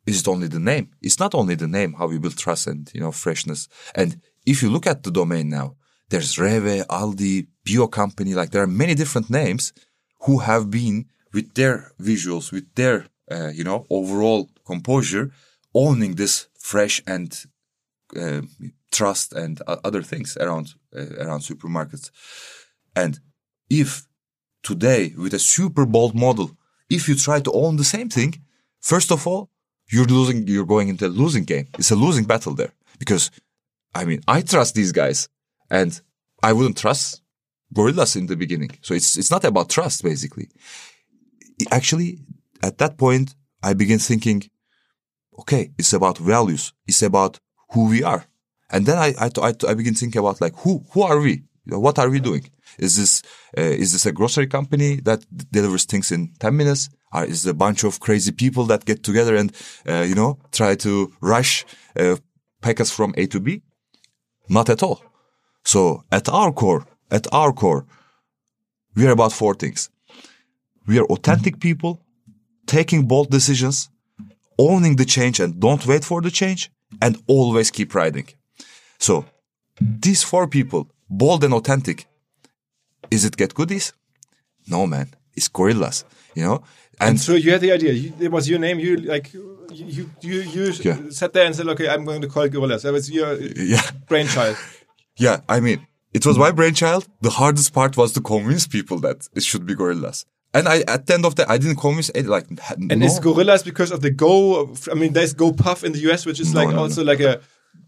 is it only the name? It's not only the name, how we build trust and, you know, freshness. And if you look at the domain now, there's Rewe, Aldi, Bio Company, like there are many different names who have been with their visuals, with their, uh, you know, overall composure, owning this fresh and uh, trust and other things around, uh, around supermarkets. And if today with a super bold model, if you try to own the same thing, first of all, you're losing, you're going into a losing game. It's a losing battle there because I mean, I trust these guys and I wouldn't trust gorillas in the beginning. So it's, it's not about trust basically. Actually, at that point, I begin thinking, okay, it's about values. It's about who we are. And then I, I, I, I begin thinking about like, who, who are we? What are we doing? Is this, uh, is this a grocery company that delivers things in 10 minutes? Or is it a bunch of crazy people that get together and, uh, you know, try to rush, uh, packets from A to B? Not at all. So at our core, at our core, we are about four things. We are authentic mm-hmm. people, taking bold decisions, owning the change and don't wait for the change, and always keep riding. So these four people, bold and authentic, is it Get Goodies? No, man. It's Gorillas, you know? And, And so you had the idea. You, it was your name. You like you you you, Yeah. sat there and said, "Okay, I'm going to call it Gorillas." That was your yeah, brainchild. yeah, I mean, it was my brainchild. The hardest part was to convince people that it should be Gorillas. And I, at the end of the, I didn't convince any, like, And no. it's Gorillas because of the Go. I mean, there's Go Puff in the US, which is No, like no, no. also like a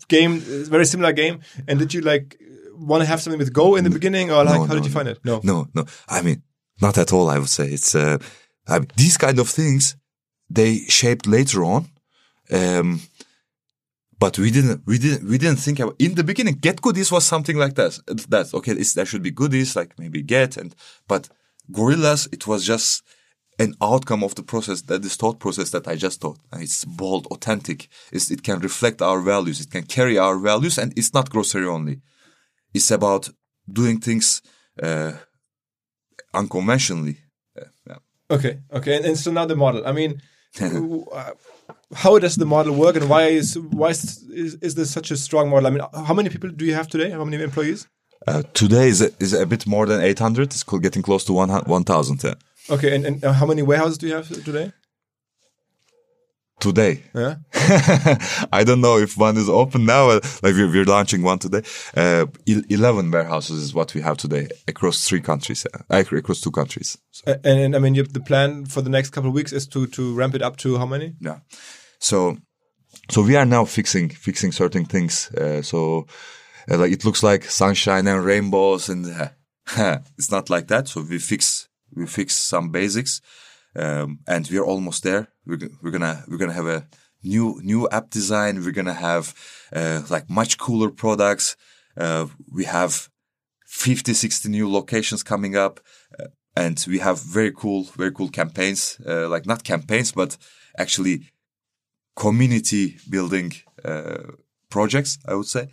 game, very similar game. And did you like want to have something with Go in the beginning, or like No, how no, did you find it? No. No, no. I mean, not at all. I would say it's uh, I mean, these kind of things they shaped later on, um, but we didn't, we didn't, we didn't think about in the beginning. Get goodies was something like that. That okay, it's, there should be goodies like maybe get and but gorillas. It was just an outcome of the process that this thought process that I just thought. And It's bold, authentic. It's, it can reflect our values. It can carry our values, and it's not grocery only. It's about doing things uh, unconventionally. Uh, yeah. Okay, okay. And, and so now the model. I mean, uh, how does the model work, and why is why is, is is this such a strong model? I mean, how many people do you have today? How many employees? Uh, today is a, is a bit more than 800. It's getting close to 1,000. Yeah. Okay, and, and how many warehouses do you have today? Today. Yeah. I don't know if one is open now. Like we're, we're launching one today. Uh, 11 warehouses is what we have today across three countries, uh, across two countries. So, And, and I mean, you, the plan for the next couple of weeks is to to ramp it up to how many? yeah. So, so we are now fixing, fixing certain things. Uh, so, uh, like it looks like sunshine and rainbows and it's not like that. So we fix, we fix some basics. Um, and we're almost there. We're, we're gonna, we're gonna have a new, new app design. We're gonna have, uh, like much cooler products. Uh, we have 50, 60 new locations coming up. Uh, and we have very cool, very cool campaigns, uh, like not campaigns, but actually community building, uh, projects, I would say.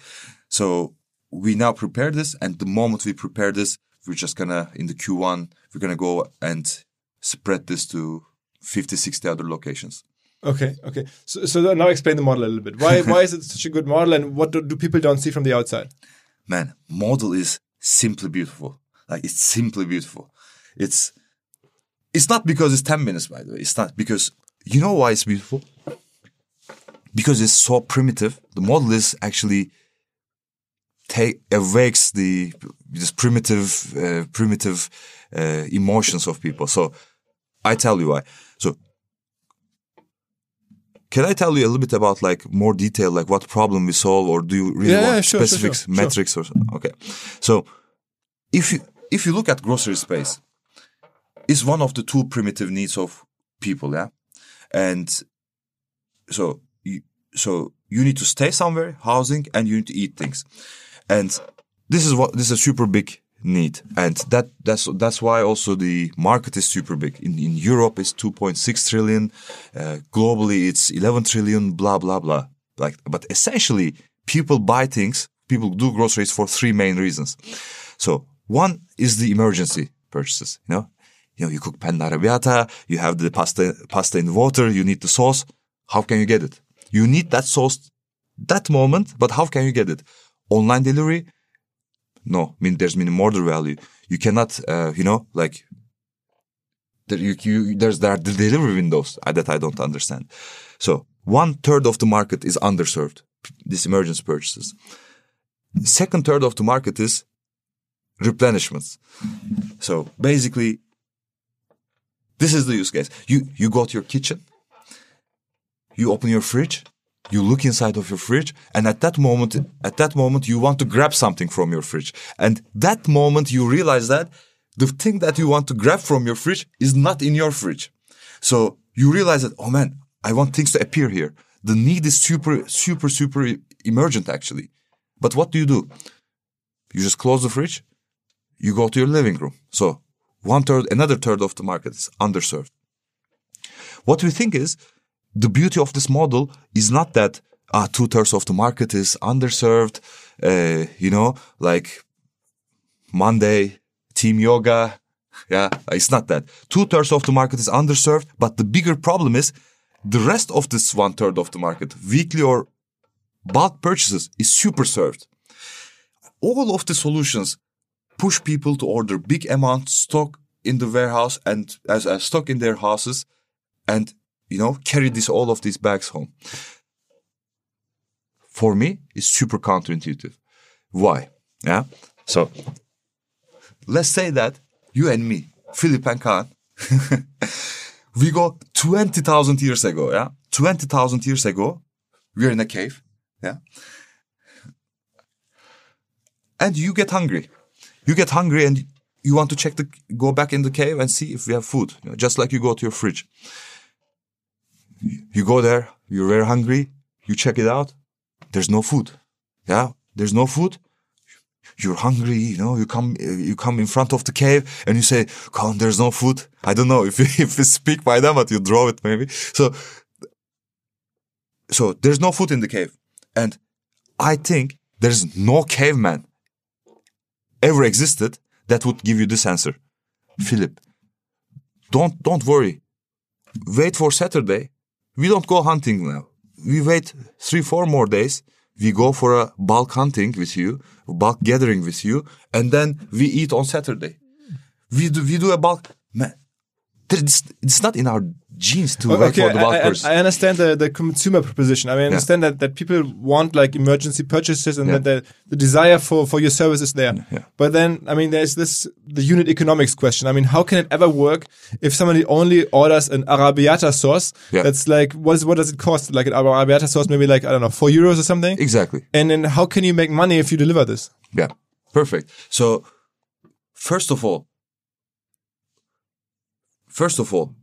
So we now prepare this. And the moment we prepare this, we're just gonna, in the Q1, we're gonna go and spread this to 50, 60 other locations. Okay, okay. So, so now explain the model a little bit. Why why is it such a good model, and what do, do people don't see from the outside? man, model is simply beautiful. Like it's simply beautiful. It's it's not because it's 10 minutes, by the way. It's not because you know why it's beautiful? Because it's so primitive. The model is actually take awakes the this primitive uh, primitive uh, emotions of people. So I tell you why. So can I tell you a little bit about like more detail, like what problem we solve, or do you really Yeah, want yeah, sure, specifics, sure, sure. metrics, or something? Okay. So if you if you look at grocery space, it's one of the two primitive needs of people, yeah, and so you, so you need to stay somewhere, housing, and you need to eat things, and this is what this is a super big need, and that that's that's why also the market is super big. In in Europe, it's two point six trillion, uh, globally it's eleven trillion, blah blah blah. Like, but essentially, people buy things, people do groceries for three main reasons. So one is the emergency purchases. You know, you know, you cook panna arrabbiata, you have the pasta pasta in water, you need the sauce. How can you get it? You need that sauce that moment, but how can you get it? Online delivery? No, I mean there's minimum order value. You cannot, uh, you know, like there, you, you, there's there are the delivery windows uh, that I don't understand. So one third of the market is underserved. These emergency purchases. Second third of the market is replenishments. So basically, this is the use case. You you go to your kitchen, you open your fridge, you look inside of your fridge, and at that moment, at that moment, you want to grab something from your fridge, and that moment you realize that the thing that you want to grab from your fridge is not in your fridge. So you realize that, oh man, I want things to appear here. The need is super, super, super emergent actually. But what do you do? You just close the fridge, you go to your living room. So one third, another third of the market is underserved. What we think is the beauty of this model is not that ah, two thirds of the market is underserved, uh, you know, like Monday, team yoga. Yeah, it's not that. Two thirds of the market is underserved, but the bigger problem is the rest of this one third of the market, weekly or bulk purchases, is super served. All of the solutions push people to order big amount stock in the warehouse and as, as stock in their houses and you know carry this all of these bags home. For me it's super counterintuitive. Why? Yeah? So let's say that you and me philip and kağan we go 20000 years ago yeah? 20000 years ago we're in a cave yeah? And you get hungry. You get hungry and you want to check the go back in the cave and see if we have food you know, just like you go to your fridge you go there you're very hungry you check it out there's no food yeah there's no food you're hungry you know you come you come in front of the cave and you say come, there's no food i don't know if you, if you speak by them but you draw it maybe so so there's no food in the cave and i think there's no caveman ever existed that would give you this answer. Philip, don't don't worry. Wait for Saturday. We don't go hunting now. We wait three, four more days. We go for a bulk hunting with you, bulk gathering with you, and then we eat on Saturday. We do we do a bulk. It's, it's not in our genes to work okay, for the I, I. I understand the, the consumer proposition. I mean, I understand that, that people want like emergency purchases and Yeah. that the, the desire for, for your service is there. Yeah. But then, I mean, there's this, the unit economics question. I mean, how can it ever work if somebody only orders an Arrabbiata sauce? Yeah. That's like, what, is, what does it cost? Like an Arrabbiata sauce, maybe like, I don't know, four euros or something? exactly. And then how can you make money if you deliver this? Yeah, perfect. So, first of all, first of all,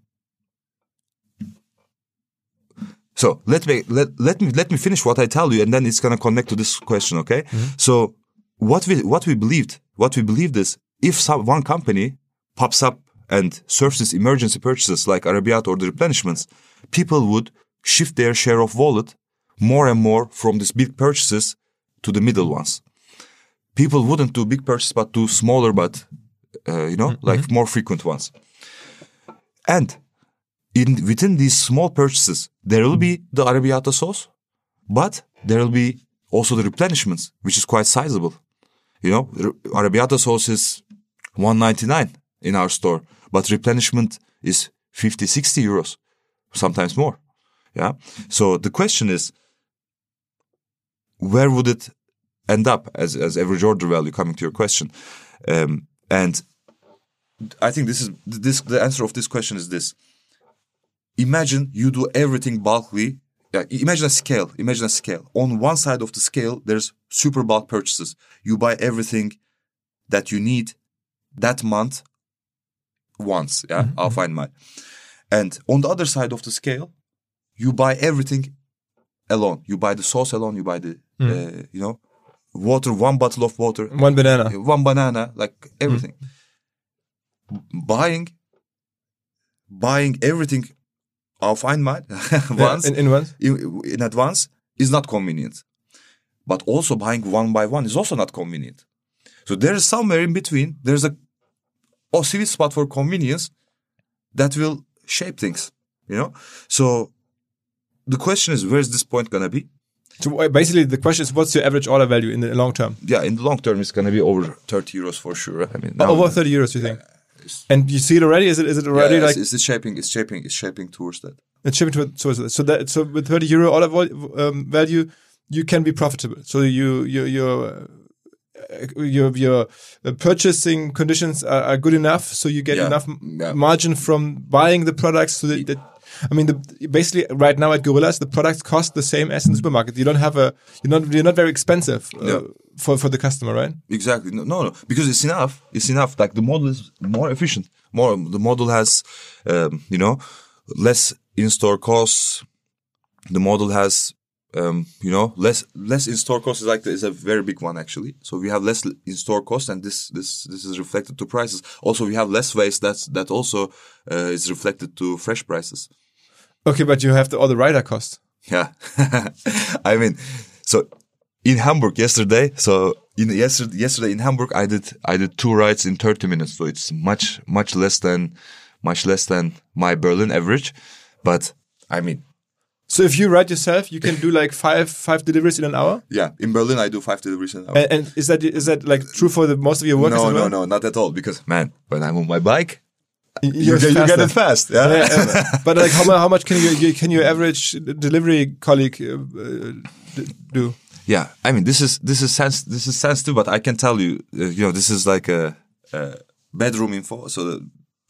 so let me let, let me let me finish what I tell you, and then it's gonna connect to this question. Okay. So, what we what we believed, what we believed is if some one company pops up and serves these emergency purchases like Arabiat or the replenishments, people would shift their share of wallet more and more from these big purchases to the middle ones people wouldn't do big purchases but do smaller but uh, you know like more frequent ones and in within these small purchases there will be the arrabbiata sauce but there will be also the replenishments which is quite sizable. You know arrabbiata sauce is 199 in our store but replenishment is 50 60 euros sometimes more. Yeah? So the question is where would it end up as as average order value coming to your question? Um, and i think this is this the answer of this question is this. Imagine you do everything bulkly. Yeah, imagine a scale imagine a scale. On one side of the scale there's super bulk purchases. You buy everything that you need that month once yeah mm-hmm, i'll mm-hmm. find mine and on the other side of the scale you buy everything alone. You buy the sauce alone you buy the uh, you know water one bottle of water One banana. one banana, like everything. Hmm. Buying, buying everything auf einmal once in, in one. in, in advance is not convenient. But also buying one by one is also not convenient. So there is somewhere in between. There's a a sweet spot for convenience that will shape things. You know. So the question is, where's this point gonna be? So uh, basically, the question is, what's your average order value in the long term? Yeah, in the long term, it's gonna be over thirty euros for sure. I mean, now- Over 30 euros, you think? And you see it already? Is it is it already yeah, like it's, it's shaping, it's shaping, it's shaping towards that. it's shipping towards so so that so with 30 euro order um, value, you can be profitable. So you you your uh, your your uh, purchasing conditions are, are good enough, so you get Yeah, enough yeah. margin from buying the products. So that, that I mean, the, basically right now at Gorillas, the products cost the same as in the supermarket. You don't have a you're not you're not very expensive uh. For for the customer, right? Exactly. No, no, no, because it's enough. It's enough. Like the model is more efficient. More, the model has, um, you know, less in-store costs. The model has, um, you know, less less in-store costs is like is a very big one actually. So we have less in-store costs, and this this this is reflected to prices. Also, we have less waste. That's that also uh, is reflected to fresh prices. Okay, but you have the, all the rider costs. Yeah. I mean, so in Hamburg yesterday, so in yesterday, yesterday in Hamburg, I did, I did two rides in 30 minutes. So it's much, much less than, much less than my Berlin average. But I mean, So if you ride yourself, you can do like five five deliveries in an hour. yeah, in Berlin, I do five deliveries an hour. And, and is that is that like true for the most of your work? no, no, well? no, not at all. Because man, when I'm on my bike, You, you, get, it fast. Yeah. Yeah, yeah. but like how, how much can you, can your average delivery colleague uh, do? Yeah i mean this is this is sense this is sensitive but i can tell you uh, you know this is like a, a bedroom info so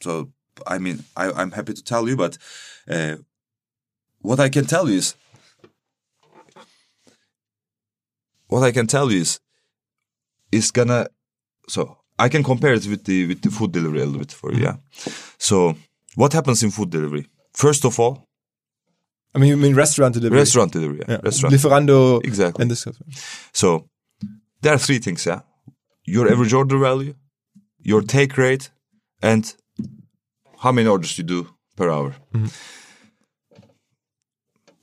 so i mean I, i'm happy to tell you but uh, what i can tell you is what i can tell you is is gonna so i can compare it with the with the food delivery a little bit for you yeah. So what happens in food delivery? First of all I mean, you mean restaurant delivery? restaurant delivery yeah, Yeah. restaurant Lieferando. Exactly. And this stuff. So there are three things, yeah. Your average order value, your take rate, and how many orders you do per hour. Mm-hmm.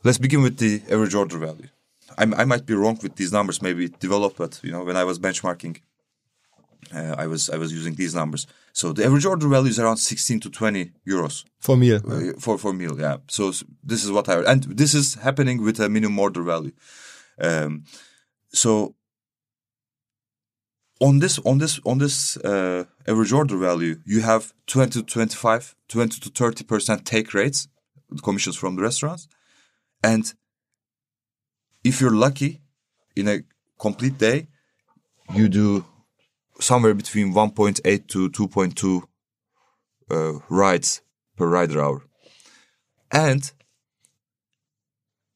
Let's begin with the average order value. I'm, I might be wrong with these numbers, maybe it developed, but you know, when I was benchmarking, uh, I was I was using these numbers. So the average order value is around 16 to 20 euros For meal. uh, for for meal. Yeah. So this is what I and this is happening with a minimum order value. Um, so on this on this on this uh, average order value, you have 20 to 25, 20 to 30 percent take rates, commissions from the restaurants, and if you're lucky, in a complete day, you do somewhere between 1.8 to 2.2 uh, rides per rider hour, and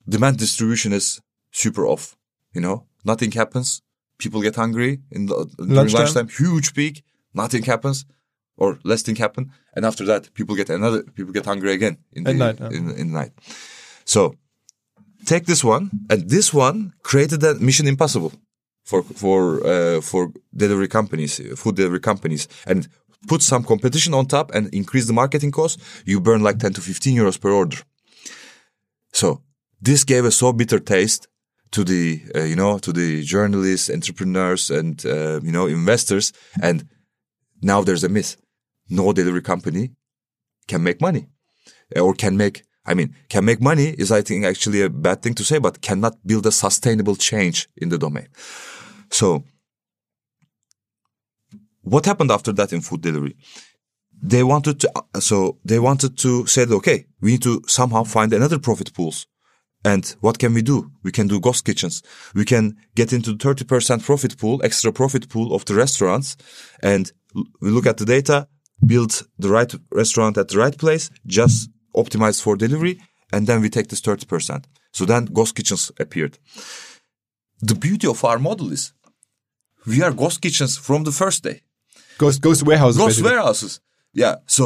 demand distribution is super off. You know, nothing happens. People get hungry in the during Lunchtime. lunchtime. Huge peak. Nothing happens, or less thing happen, and after that, people get another. People get hungry again in the night, yeah. in, in the night. So take this one, and this one created that mission impossible for for uh, for delivery companies, food delivery companies, and put some competition on top and increase the marketing cost. You burn like ten to fifteen euros per order. So this gave a so bitter taste to the uh, you know to the journalists, entrepreneurs, and uh, you know investors. And now there's a myth: no delivery company can make money, Uh, or can make. I mean, can make money is I think actually a bad thing to say, but cannot build a sustainable change in the domain. So what happened after that in food delivery? They wanted to, uh, so they wanted to say, okay, we need to somehow find another profit pools. And what can we do? We can do ghost kitchens. We can get into the 30% profit pool, extra profit pool of the restaurants. And we look at the data, build the right restaurant at the right place, just optimize for delivery. And then we take this 30%. So then ghost kitchens appeared. The beauty of our model is we are ghost kitchens from the first day Ghost ghost warehouses. ghost basically. warehouses. Yeah. So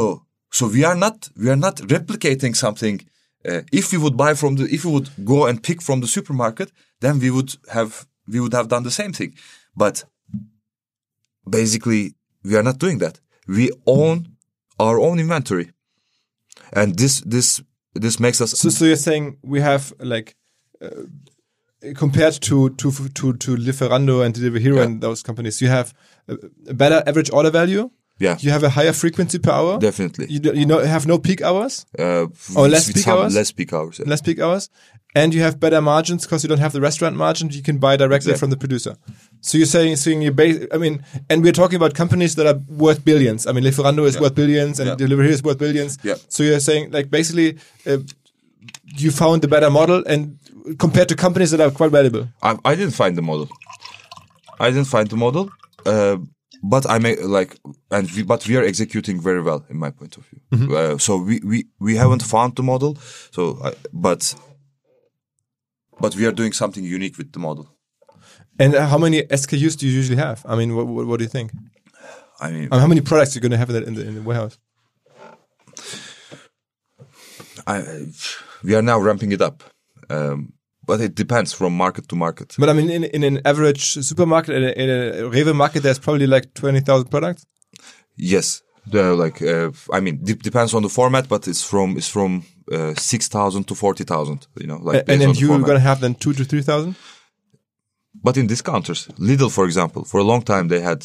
so we are not we are not replicating something. Uh, if we would buy from the if we would go and pick from the supermarket, then we would have we would have done the same thing. But basically, we are not doing that. We own our own inventory, and this this this makes us So, so you're saying we have like uh, compared to to to to Lieferando and Delivery Hero Yeah. and those companies, you have a, better average order value. yeah You have a higher frequency per hour. definitely You do, you know have no peak hours, uh, Or less peak hours? less peak hours. yeah. less peak hours, and you have better margins because you don't have the restaurant margin. You can buy directly Exactly. from the producer. So you're saying, saying you base. I mean, and we're talking about companies that are worth billions. I mean, Lieferando is worth billions, and Yeah. Delivery Hero is worth billions. Yeah. So you're saying like basically, uh, you found the better model, and compared to companies that are quite valuable. I, I didn't find the model. I didn't find the model, uh, but I may like, and we, but we are executing very well in my point of view. Uh, so we, we we haven't found the model. So, I, but but we are doing something unique with the model. And how many SKUs do you usually have? I mean, what, what, what do you think? I mean, I mean, how many products are you going to have in the, in the, in the warehouse? I, we are now ramping it up, um, but it depends from market to market. But I mean, in, in an average supermarket, in a, in a Rewe market, there's probably like 20,000 products. Yes, like uh, I mean, de- depends on the format, but it's from it's from uh, six thousand to forty thousand. You know, like and then you're going to have then two to 3,000? But in discounters, Lidl, for example, for a long time they had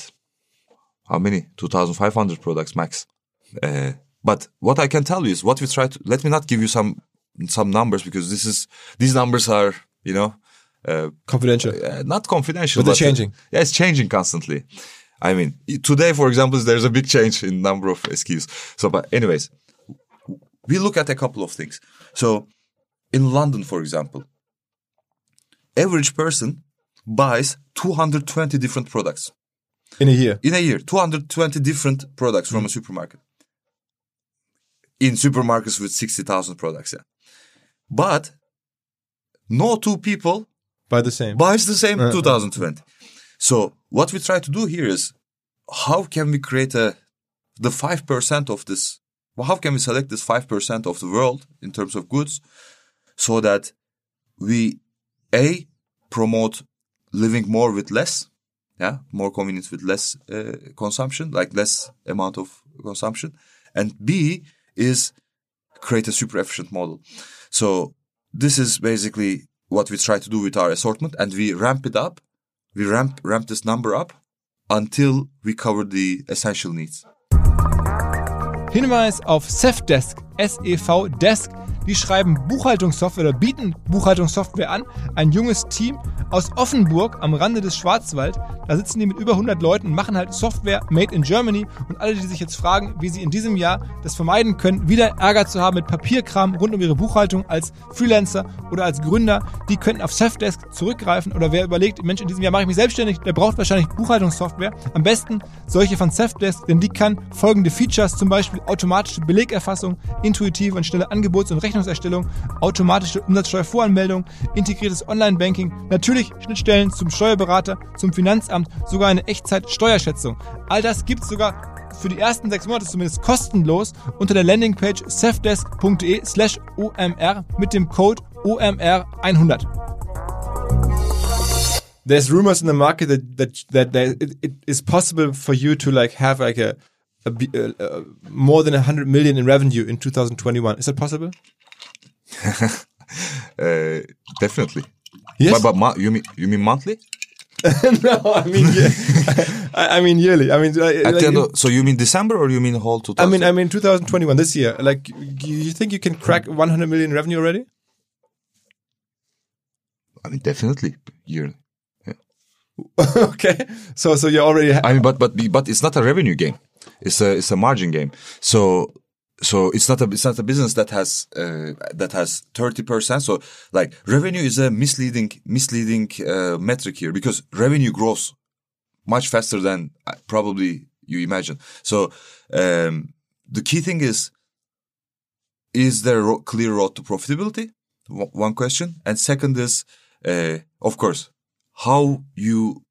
how many? 2,500 products max. Uh, but what I can tell you is what we try to, let me not give you some, some numbers because this is, these numbers are, you know, uh, Confidential. uh, not confidential. But they're uh, changing. yeah, it's changing constantly. I mean, today, for example, there's a big change in number of SKUs. So, but anyways, we look at a couple of things. So, in London, for example, average person buys 220 different products In a year. in a year. 220 different products from a supermarket. In supermarkets with 60,000 products, yeah. But no two people By the same. buys the same Uh, 2020. So what we try to do here is how can we create a the 5% of this well, how can we select this 5% of the world in terms of goods so that we a promote living more with less yeah more convenience with less uh, consumption like less amount of consumption and b is create a super efficient model so this is basically what we try to do with our assortment and we ramp it up. We ramp ramp this number up until we cover the essential needs. Hinweis auf sevDesk SEV Desk. Die schreiben Buchhaltungssoftware oder bieten Buchhaltungssoftware an. Ein junges Team aus Offenburg am Rande des Schwarzwald. Da sitzen die mit über 100 Leuten machen halt Software made in Germany. Und alle, die sich jetzt fragen, wie sie in diesem Jahr das vermeiden können, wieder Ärger zu haben mit Papierkram rund um ihre Buchhaltung als Freelancer oder als Gründer, die könnten auf Safdesk zurückgreifen. Oder wer überlegt, Mensch, in diesem Jahr mache ich mich selbstständig, der braucht wahrscheinlich Buchhaltungssoftware. Am besten solche von Safdesk, denn die kann folgende Features, zum Beispiel automatische Belegerfassung, intuitive und schnelle Angebots- und Rechnungserstellung, automatische Umsatzsteuervoranmeldung, integriertes Online-Banking, natürlich Schnittstellen zum Steuerberater, zum Finanzamt, sogar eine Echtzeit-Steuerschätzung. All das gibt's sogar für die ersten sechs Monate zumindest kostenlos unter der Landingpage safdesk.de slash omr mit dem Code OMR100. There's rumors in the market that that that, that it, it is possible for you to like have like a, a, uh, uh, more than 100 million in revenue in 2021. Is that possible? Uh, definitely. Yes. But, but you mean you mean monthly? no, I mean yeah. I, I mean yearly. I mean like the end of, so you mean December or you mean whole 2000? I mean, I mean, 2021 this year. Like, you you think you can crack 100 million revenue already? I mean definitely yearly. okay, so so you already. I mean, but but but it's not a revenue game. It's a it's a margin game. So so it's not a it's not a business that has uh, that has thirty percent. So like revenue is a misleading misleading uh, metric here because revenue grows much faster than uh, probably you imagine. So um, the key thing is is there a clear road to profitability? One question, and second is uh, of course how you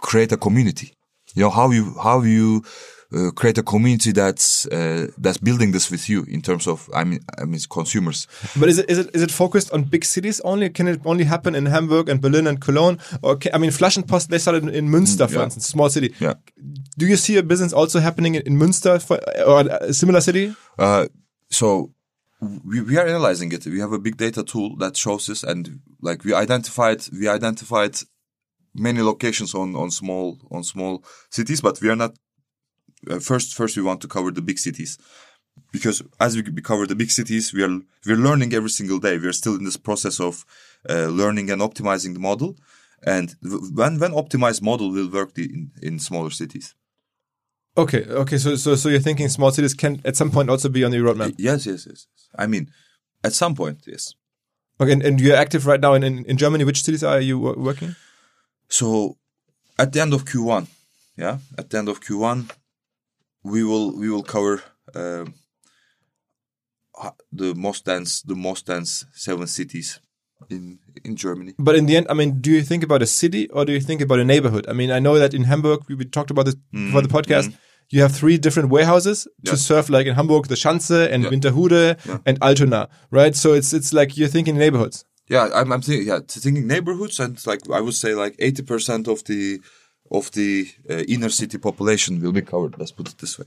create a community. You know how you how you uh, create a community that's uh, that's building this with you in terms of I mean I mean consumers. but is it is it is it focused on big cities only? Can it only happen in Hamburg and Berlin and Cologne? Or can, I mean, Flaschenpost they started in, in Münster, for yeah. instance, small city. Yeah. Do you see a business also happening in, in Münster for, or a similar city? Uh, so we, we are analyzing it. We have a big data tool that shows this, and like we identified we identified many locations on on small on small cities, but we are not. Uh, first, first we want to cover the big cities because as we cover the big cities, we are we're learning every single day. We are still in this process of uh, learning and optimizing the model, and when when optimized model will work the, in in smaller cities. Okay, okay. So so so you're thinking small cities can at some point also be on the roadmap. Yes, yes, yes. yes. I mean, at some point, yes. Okay, and, and you're active right now in, in, in Germany. Which cities are you working? So at the end of Q1, yeah, at the end of Q1, we will we will cover um, ha- the most dense the most dense seven cities in in Germany. But in the end, I mean, do you think about a city or do you think about a neighborhood? I mean, I know that in Hamburg, we, we talked about this mm-hmm. before the podcast. Mm-hmm. You have three different warehouses to serve, like in Hamburg, the Schanze and Yeah. Winterhude Yeah. and Altona, right? So it's it's like you're thinking neighborhoods. Yeah, I'm I'm thinking yeah thinking neighborhoods and like I would say like eighty percent of the of the uh, inner city population will be covered. Let's put it this way.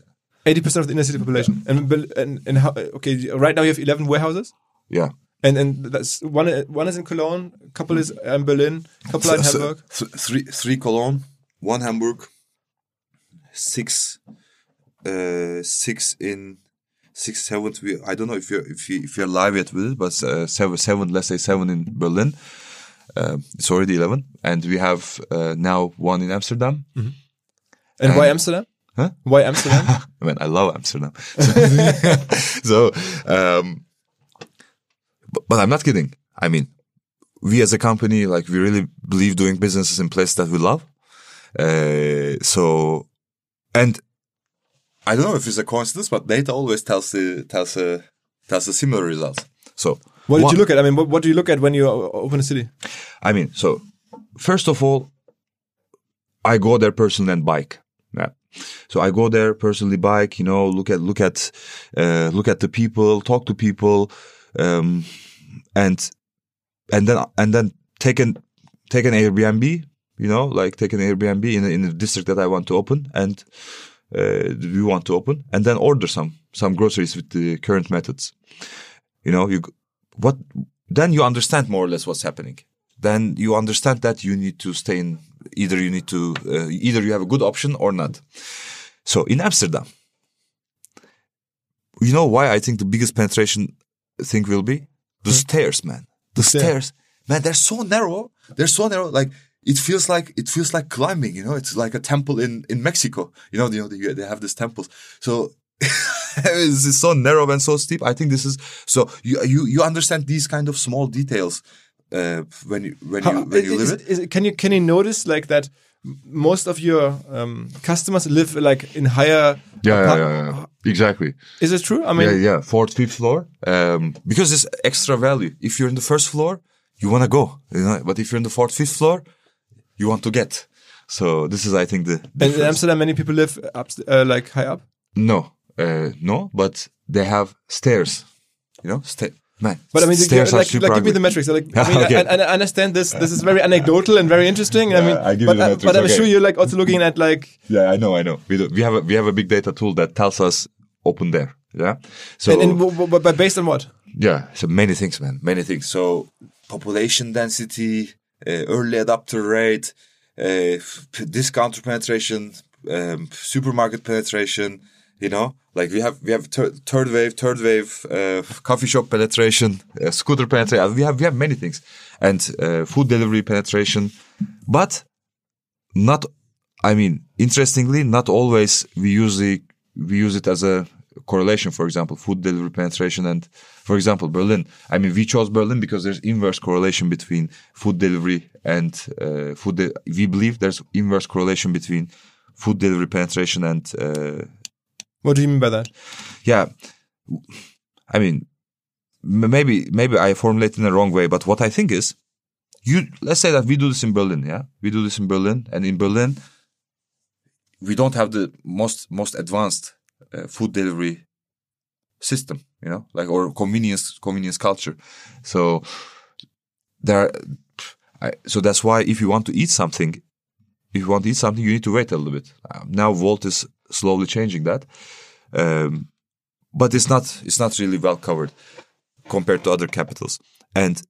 Eighty percent of the inner city population. And and and how, okay, right now you have eleven warehouses, Yeah. and and that's one one is in Cologne, a couple is in Berlin, a couple in So- Hamburg. th- three three Cologne, one Hamburg, six, uh, six in six seventh. We I don't know if you're if you if you're live yet with it, but uh, seven seven. Let's say seven in Berlin. Uh, it's already eleven, and we have uh, now one in Amsterdam. And why Amsterdam? Huh? Why Amsterdam? I mean, I love Amsterdam. so, um, but, but I'm not kidding. I mean, we as a company, like, we really believe doing businesses in places that we love. Uh, so, and I don't know if it's a coincidence, but data always tells the, tells a, tells the similar results. So, what did one- you look at? I mean, what, what do you look at when you open a city? I mean, so first of all, I go there personally and bike. Yeah. So I go there personally bike, you know, look at, look at, uh, look at the people, talk to people, um, and, and then, and then take an, take an Airbnb, you know, like take an Airbnb in, in the district that I want to open and, uh, we want to open and then order some, some groceries with the current methods. You know, you, what, then you understand more or less what's happening then you understand that you need to stay in either you need to uh, either you have a good option or not so in amsterdam you know why I think the biggest penetration thing will be the stairs, man. The stair. stairs, man. They're so narrow. They're so narrow. Like it feels like it feels like climbing. You know, it's like a temple in in Mexico. You know, you know they, they have these temples. So. it's it's so narrow and so steep. I think this is so you you you understand these kind of small details uh, when you when you when you is- live it. is- can you can you notice like that? Most of your um, customers live like in higher. Yeah, yeah, yeah, yeah. Exactly. Is it true? I mean, yeah, yeah. Fourth, fifth floor. Um, because it's extra value. If you're in the first floor, you want to go. You know? But if you're in the fourth, fifth floor, you want to get. So this is, I think, the and in. Amsterdam, many people live up, uh, like high up. no, uh, no, but they have stairs. You know, sta- man. But I mean, stairs are like, like give me the metrics. Like, I mean, Okay. I, I, understand this. This is very anecdotal and very interesting. I mean, I give you but, the uh, metrics, but I'm okay. sure you're like also looking at like, Yeah, I know, I know. We do, we have a, we have a big data tool that tells us open there. Yeah. So and, and w- w- but based on what? Yeah, so many things, man, many things. So population density, uh, early adopter rate, uh, discounter penetration, um, supermarket penetration. You know, like we have we have thir- third wave, third wave, uh, coffee shop penetration, uh, scooter penetration. We have we have many things, and uh, food delivery penetration, but not. I mean, interestingly, not always we use the we use it as a correlation. For example, food delivery penetration and, for example, Berlin. I mean, we chose Berlin because there's inverse correlation between food delivery and uh, food. De- we believe there's inverse correlation between food delivery penetration and uh, What do you mean by that? yeah. I mean, maybe maybe I formulated in the wrong way, but what I think is, you let's say that we do this in Berlin, yeah, we do this in Berlin, and in Berlin, we don't have the most most advanced uh, food delivery system, you know, like or convenience convenience culture. So there, I, so that's why if you want to eat something, if you want to eat something, you need to wait a little bit. Uh, now Wolt is slowly changing that, um, but it's not it's not really well covered compared to other capitals. And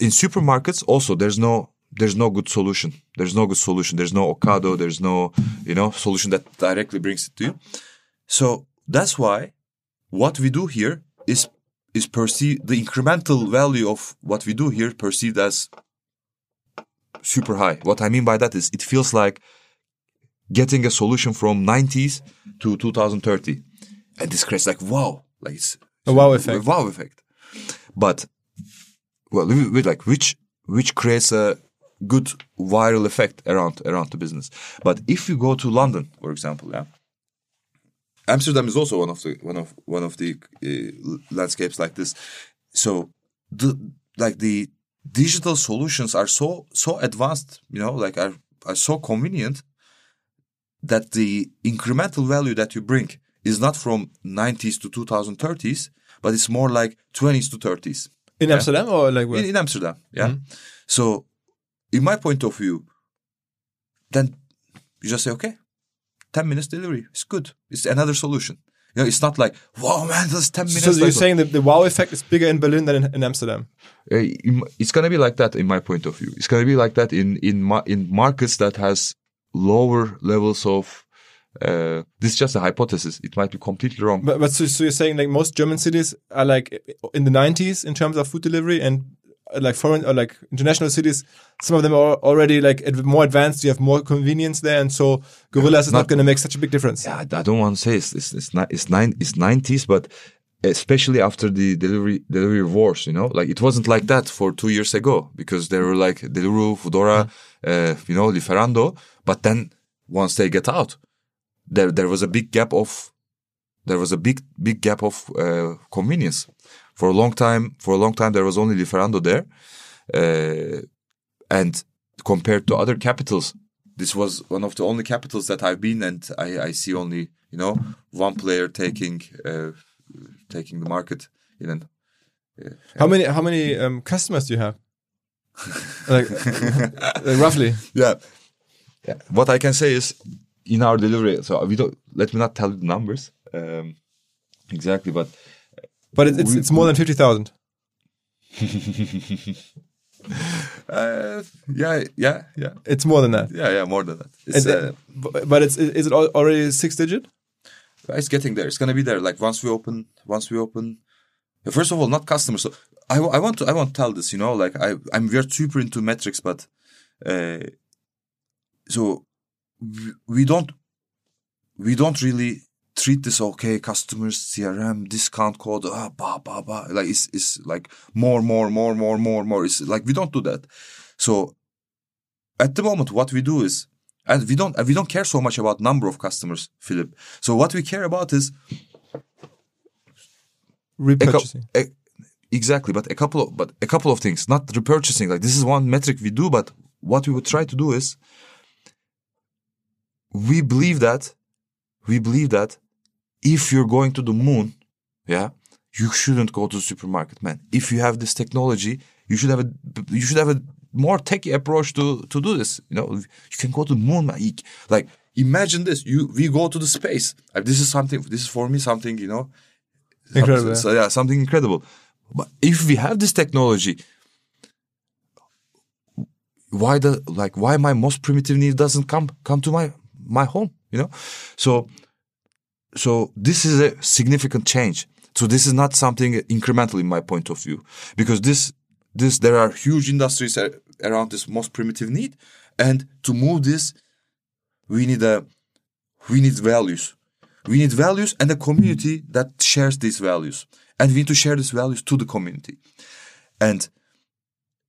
in supermarkets also there's no there's no good solution. There's no good solution. There's no Ocado. There's no you know solution that directly brings it to you. So that's why what we do here is is perceived the incremental value of what we do here perceived as super high. What I mean by that is it feels like getting a solution from 90s to 2030, and this creates like wow, like it's A wow effect. a wow effect. But well, with like which which creates a good viral effect around around the business. But if you go to London, for example, yeah, Amsterdam is also one of the one of one of the uh, landscapes like this. So the like the digital solutions are so so advanced, you know, like are are so convenient that the incremental value that you bring is not from 90s to 2030s, but it's more like 20s to 30s In Amsterdam or like where? in, in Amsterdam. Yeah. So, in my point of view, then you just say, okay, 10 minutes delivery. It's good. It's another solution. You know, it's not like, wow, man, that's 10 minutes. so you're saying that the wow effect is bigger in Berlin than in, in Amsterdam? Uh, it's gonna be like that in my point of view. It's gonna be like that in in in markets that has lower levels of. Uh, this is just a hypothesis. It might be completely wrong. But, but so, so you're saying like most German cities are like in the 90s in terms of food delivery and uh, like foreign or like international cities, some of them are already like more advanced. You have more convenience there. And so Gorillas is not, not- going to make such a big difference. yeah, I don't want to say it's it's it's, not, it's nine it's nineties, but especially after the delivery delivery wars, you know, like it wasn't like that for two years ago because there were like Deliveroo, Foodora, uh, you know, Lieferando. But then once they get out, there there was a big gap of there was a big big gap of uh, convenience for a long time. For a long time, there was only Lieferando there, uh, and compared to other capitals, this was one of the only capitals that I've been, and I, I see only you know one player taking uh, taking the market in an How many how many um, customers do you have? like, roughly. yeah. yeah. What I can say is in our delivery. So we don't. Let me not tell you the numbers um, exactly, but But it's it's, it's more than fifty thousand. uh, yeah, yeah, yeah, It's more than that. yeah, yeah, more than that. It's, uh, uh, but it's is it al- already six digit? It's getting there. It's gonna be there. Like once we open, once we open. First of all, not customers. So I, I want to I want to tell this. You know, like I I'm we're super into metrics, but uh, so we- we don't we don't really treat this okay customers crm discount code ah, blah blah blah like it's, it's like more more more more more more it's like we don't do that so at the moment what we do is and we don't we don't care so much about number of customers philip. So what we care about is a Repurchasing. a- exactly but a couple of but a couple of things not repurchasing. Like this is one metric we do but what we would try to do is we believe that we believe that if you're going to the moon yeah you shouldn't go to the supermarket man. If you have this technology you should have a you should have a more techy approach to to do this you know you can go to the moon. Like imagine this you we go to the space this is something this is for me something you know Incredible. so yeah, something incredible. But if we have this technology, why the like why my most primitive need doesn't come come to my my home? You know, so so this is a significant change. So this is not something incremental in my point of view because this this there are huge industries around this most primitive need, and to move this, we need a we need values. We need values and a community that shares these values. And we need to share these values to the community. And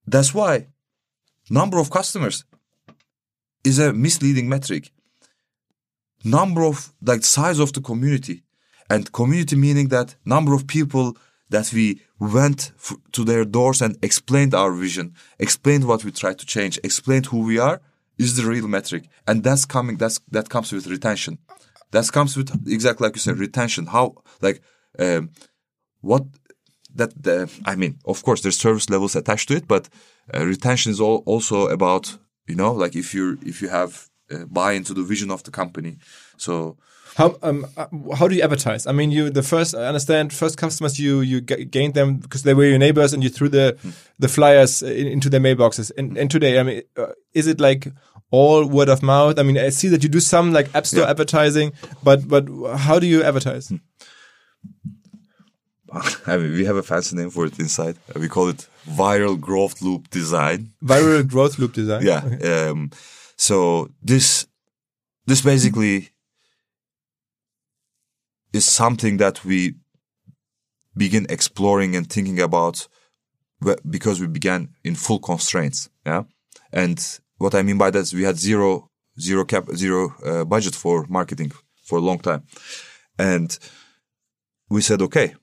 that's why number of customers is a misleading metric. Number of like size of the community and community meaning that number of people that we went f- to their doors and explained our vision, explained what we try to change, explained who we are is the real metric. And that's coming, that's, that comes with retention. That comes with exactly like you said, retention. How, like, um, what that the, I mean, of course, there's service levels attached to it, but uh, retention is all, also about you know, like if you if you have uh, buy into the vision of the company. So How um uh, how do you advertise? I mean, you the first I understand first customers you you g- gained them because they were your neighbors and you threw the the flyers in, into their mailboxes. And and today, I mean, uh, is it like all word of mouth? I mean, I see that you do some like app store Yeah. advertising, but but how do you advertise? I mean, we have a fancy name for it inside. We call it viral growth loop design. Viral growth loop design. Yeah. Um, so this this basically is something that we begin exploring and thinking about because we began in full constraints. Yeah. And what I mean by that is we had zero, zero cap, zero uh, budget for marketing for a long time. And we said, okay,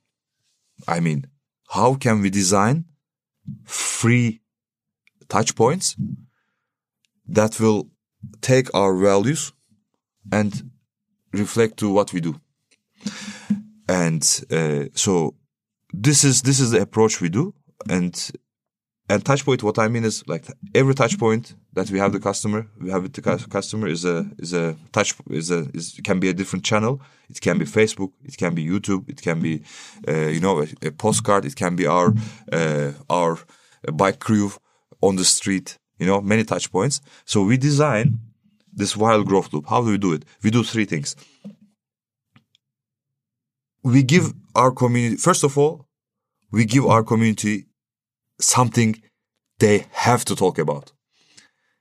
I mean, how can we design free touch points that will take our values and reflect to what we do. And uh, so this is this is the approach we do. And and touch point, what I mean is like every touch point that we have the customer, we have with the customer is a is a touch is a is can be a different channel. It can be Facebook, it can be YouTube, it can be uh, you know a, a postcard, it can be our uh, our bike crew on the street. You know many touch points. So we design this viral growth loop. How do we do it? We do three things. We give our community first of all, we give our community something they have to talk about.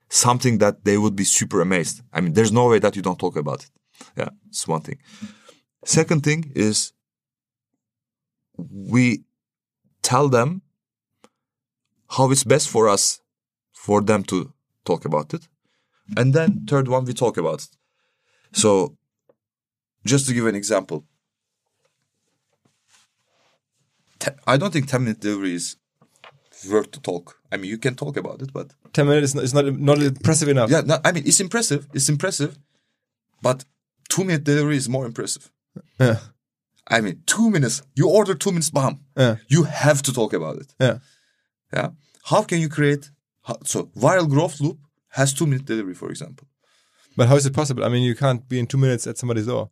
Something that they would be super amazed. I mean, there's no way that you don't talk about it. Yeah, it's one thing. Second thing is we tell them how it's best for us for them to talk about it. And then third one, we talk about it. So just to give an example, te- I don't think 10 minute delivery is worth to talk. I mean, you can talk about it, but Ten minutes is not, is not not impressive enough. yeah, no, I mean, it's impressive. It's impressive, but two minute delivery is more impressive. Yeah. I mean, two minutes. You order two minutes, bam. Yeah. You have to talk about it. Yeah. Yeah. How can you create? how- So viral growth loop has two minute delivery, for example. But how is it possible? I mean, you can't be in two minutes at somebody's door.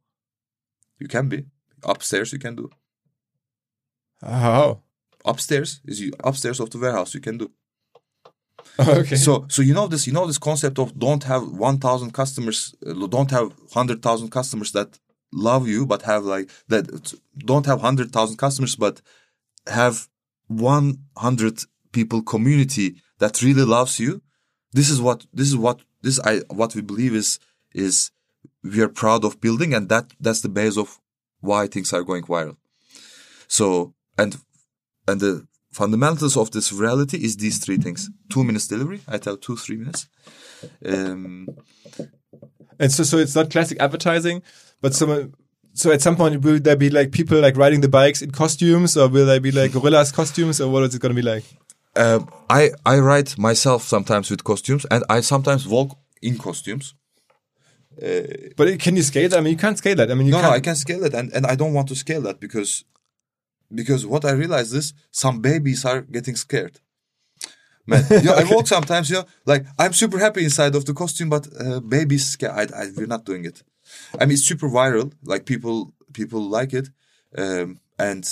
You can be upstairs. You can do How? upstairs is you upstairs of the warehouse. You can do. okay. So so you know this. You know this concept of don't have one thousand customers. uh, Don't have hundred thousand customers that love you but have like that don't have 100,000 customers but have 100 people community that really loves you this is what this is what this I what we believe is is we are proud of building and that that's the base of why things are going viral so and and the fundamentals of this reality is these three things two minutes delivery I tell two three minutes um, And so, so it's not classic advertising, but some. So at some point, will there be like people like riding the bikes in costumes, or will there be like gorillas costumes, or what is it going to be like? Uh, I I ride myself sometimes with costumes, and I sometimes walk in costumes. But can you scale that? I mean, you can't scale that. I mean, you No, can't. no, I can scale it, and, and I don't want to scale that because because what I realized is some babies are getting scared. Man, you know, I walk sometimes, you know, like I'm super happy inside of the costume, but uh, babies scared. I, I, we're not doing it. I mean, it's super viral. Like people people like it, um, and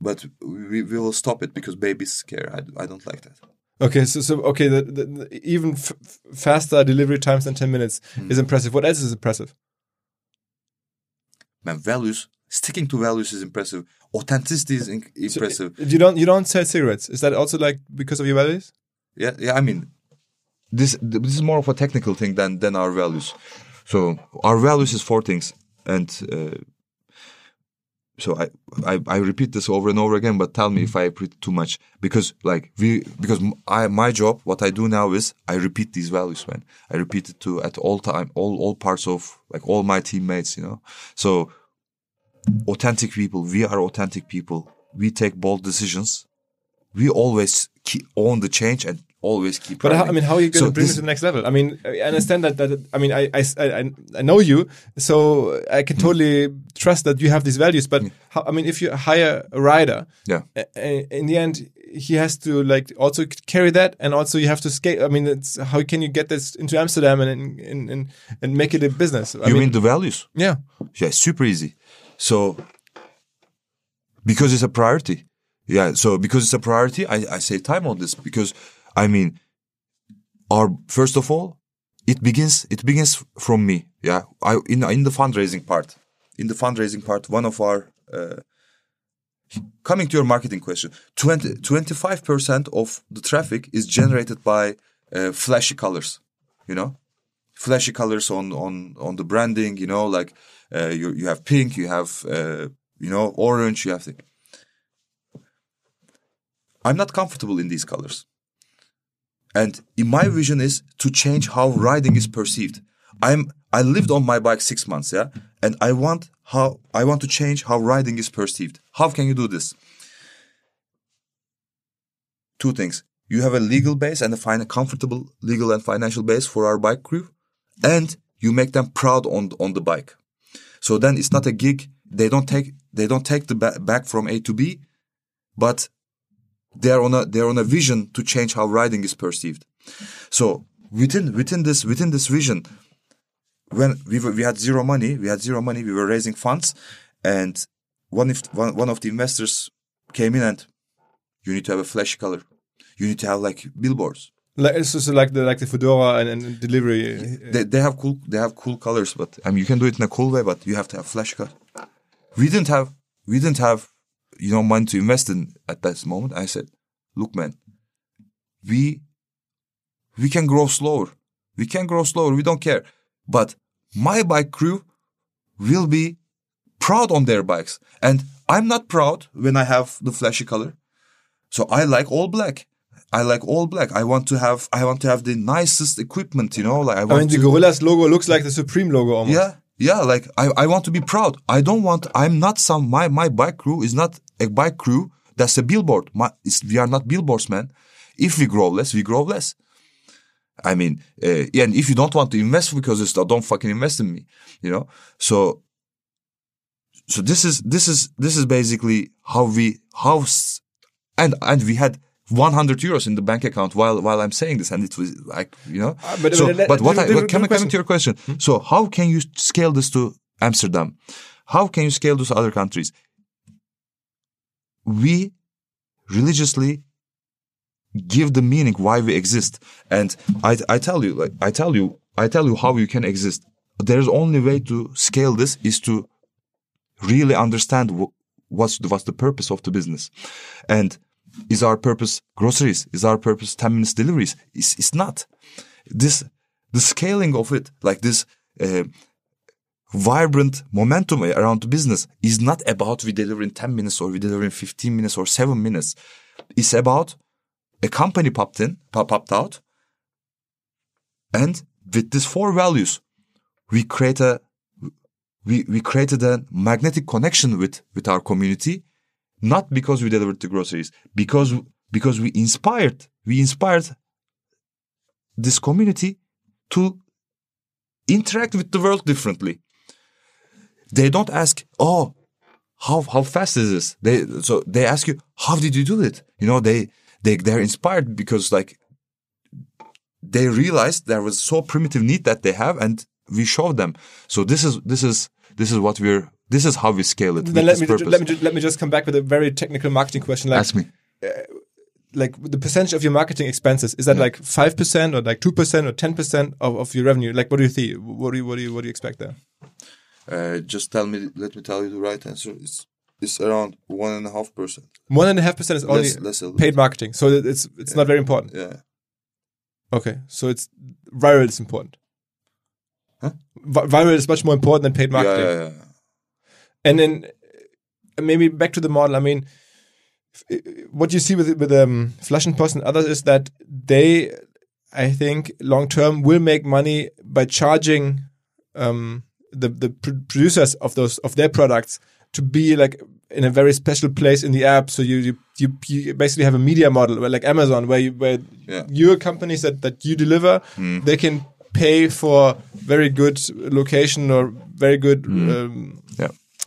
but we, we will stop it because babies scare. I, I don't like that. Okay, so so okay, the, the, the even faster delivery times than ten minutes Hmm. is impressive. What else is impressive? Man, values sticking to values is impressive. Authenticity is impressive. You don't you don't sell cigarettes. Is that also like because of your values? Yeah, yeah. I mean, this this is more of a technical thing than than our values. So our values is four things, and uh, so I, I I repeat this over and over again. But tell me if I repeat too much because like we because I my job what I do now is I repeat these values, man. I repeat it to at all time, all all parts of like all my teammates, you know. So authentic people, we are authentic people. We take bold decisions. We always keep, own the change and always keep. But how, I mean, how are you going to bring this- it to the next level? I mean, I understand that. That I mean, I, I, I, I know you, so I Hmm. can totally trust that you have these values. But how, I mean, if you hire a rider, Yeah. in the end, he has to like also carry that, and also you have to scale. I mean, it's, how can you get this into Amsterdam and and and, and make it a business? I You mean the values? yeah, Yeah, it's super easy. So because it's a priority. Yeah, so because it's a priority, I, I save time on this because I mean our first of all, it begins it begins from me. Yeah. I in in the fundraising part. In the fundraising part, one of our uh, coming to your marketing question, 20, 25% of the traffic is generated by uh, flashy colors, you know? Flashy colors on on on the branding you know like uh, you you have pink you have uh, you know orange you have the i'm not comfortable in these colors. And in my vision is to change how riding is perceived. I'm i lived on my bike 6 months yeah? And i want how i want to change how riding is perceived. How can you do this? Two things. You have a legal base and a fin- comfortable legal and financial base for our bike crew and you make them proud on on the bike. So then it's not a gig. They don't take they don't take the ba- back from A to B, but they're on a they're on a vision to change how riding is perceived. So within within this within this vision, when we were, we had zero money, we had zero money. We were raising funds, and one if one, one of the investors came in and you need to have a flashy color. You need to have like billboards. Like it's just like the like the Foodora and, and delivery. Uh, they, they have cool they have cool colors but i mean you can do it in a cool way but you have to have flash color we didn't have we didn't have you know money to invest in at this moment. I said look man we we can grow slower. We can grow slower. We don't care. But my bike crew will be proud on their bikes. And i'm not proud when i have the flashy color. So i like all black I like all black. I want to have I want to have the nicest equipment, you know. Like I I want mean, the Gorillas logo looks like the Supreme logo almost. yeah, yeah. Like I, I want to be proud. I don't want. I'm not some. My my bike crew is not a bike crew. That's a billboard. My, it's, we are not billboards, man. If we grow less, we grow less. I mean, uh, yeah, and if you don't want to invest because it's don't fucking invest in me, you know. So, so this is this is this is basically how we how and and we had 100 euros in the bank account while while I'm saying this, and it was like you know. Ah, but- so, but but what I different- what, coming, to your question, so how can you scale this to Amsterdam? How can you scale this to other countries? We religiously give the meaning why we exist, and I I tell you like I tell you I tell you how you can exist. There is only way to scale this is to really understand wh- what's the, what's the purpose of the business, and is our purpose groceries? Is our purpose ten minutes deliveries? It's, it's not. This the scaling of it, like this. Uh, vibrant momentum around business is not about we deliver in 10 minutes or we deliver in 15 minutes or 7 minutes. It's about a company popped in, pop- popped out, and with these four values, we create a we, we created a magnetic connection with with our community, not because we delivered the groceries, because because we inspired we inspired this community to interact with the world differently. They don't ask, oh, how how fast is this? They so they ask you, how did you do it? You know, they they they're inspired because like they realized there was so primitive need that they have, and we showed them. So this is this is this is what we're this is how we scale it. Then let me purpose. let me ju- let me just come back with a very technical marketing question. Like ask me. like the percentage of your marketing expenses is that like five percent or like two percent or ten percent of, of your revenue? Like what do you think? What do you what do you what do you expect there? Uh, just tell me. Let me tell you the right answer. It's it's around one and a half percent. One and a half percent is only Less- less paid marketing, so that it's it's not very important. Yeah. Okay, so it's viral is important. Huh? Vi- Viral is much more important than paid Yeah, marketing. yeah, yeah. And then uh, maybe back to the model. I mean, uh, what you see with with um, Flaschenpost and others is that they, I think, long term will make money by charging um, the the producers of those of their products to be like in a very special place in the app. So you you you, you basically have a media model where like Amazon, where you, where Yeah. your companies that that you deliver, they can pay for very good location or very good. Um, Yeah.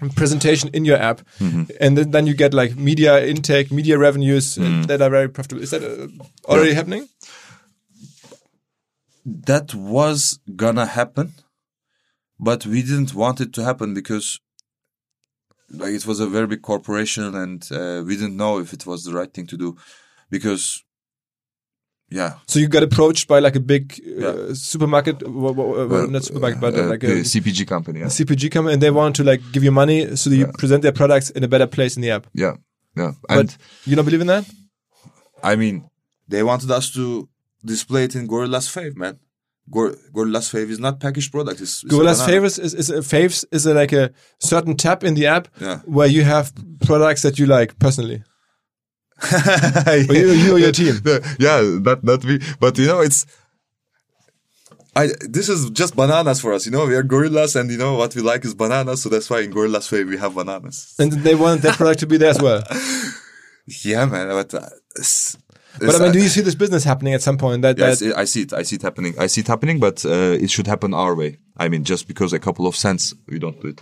Presentation in your app, and then, then you get like media intake, media revenues uh, that are very profitable. Is that uh, already Yeah. happening? that was gonna happen, but we didn't want it to happen because like it was a very big corporation and uh, we didn't know if it was the right thing to do because yeah So you got approached by like a big uh, Yeah. supermarket, w- w- w- not supermarket, but uh, uh, like a CPG company yeah CPG company, and they want to like give you money so that you present their products in a better place in the app. yeah yeah and But you don't believe in that? I mean they wanted us to display it in Gorilla's Fave man Gor- Gorilla's Fave is not packaged product it's, it's a Gorilla's banana. favorites is, is a faves is a, like a certain tab in the app Yeah. where you have products that you like personally. You, you or your team. yeah, not not we, but you know, it's. I this is just bananas for us, you know. We are gorillas, and you know what we like is bananas, so that's why in Gorillas Way we have bananas. And they want that product to be there as well. Yeah, man. But uh, But I mean, do you see this business happening at some point? That, Yes, that I see it. I see it happening. I see it happening, but uh, it should happen our way. I mean, just because a couple of cents, we don't do it.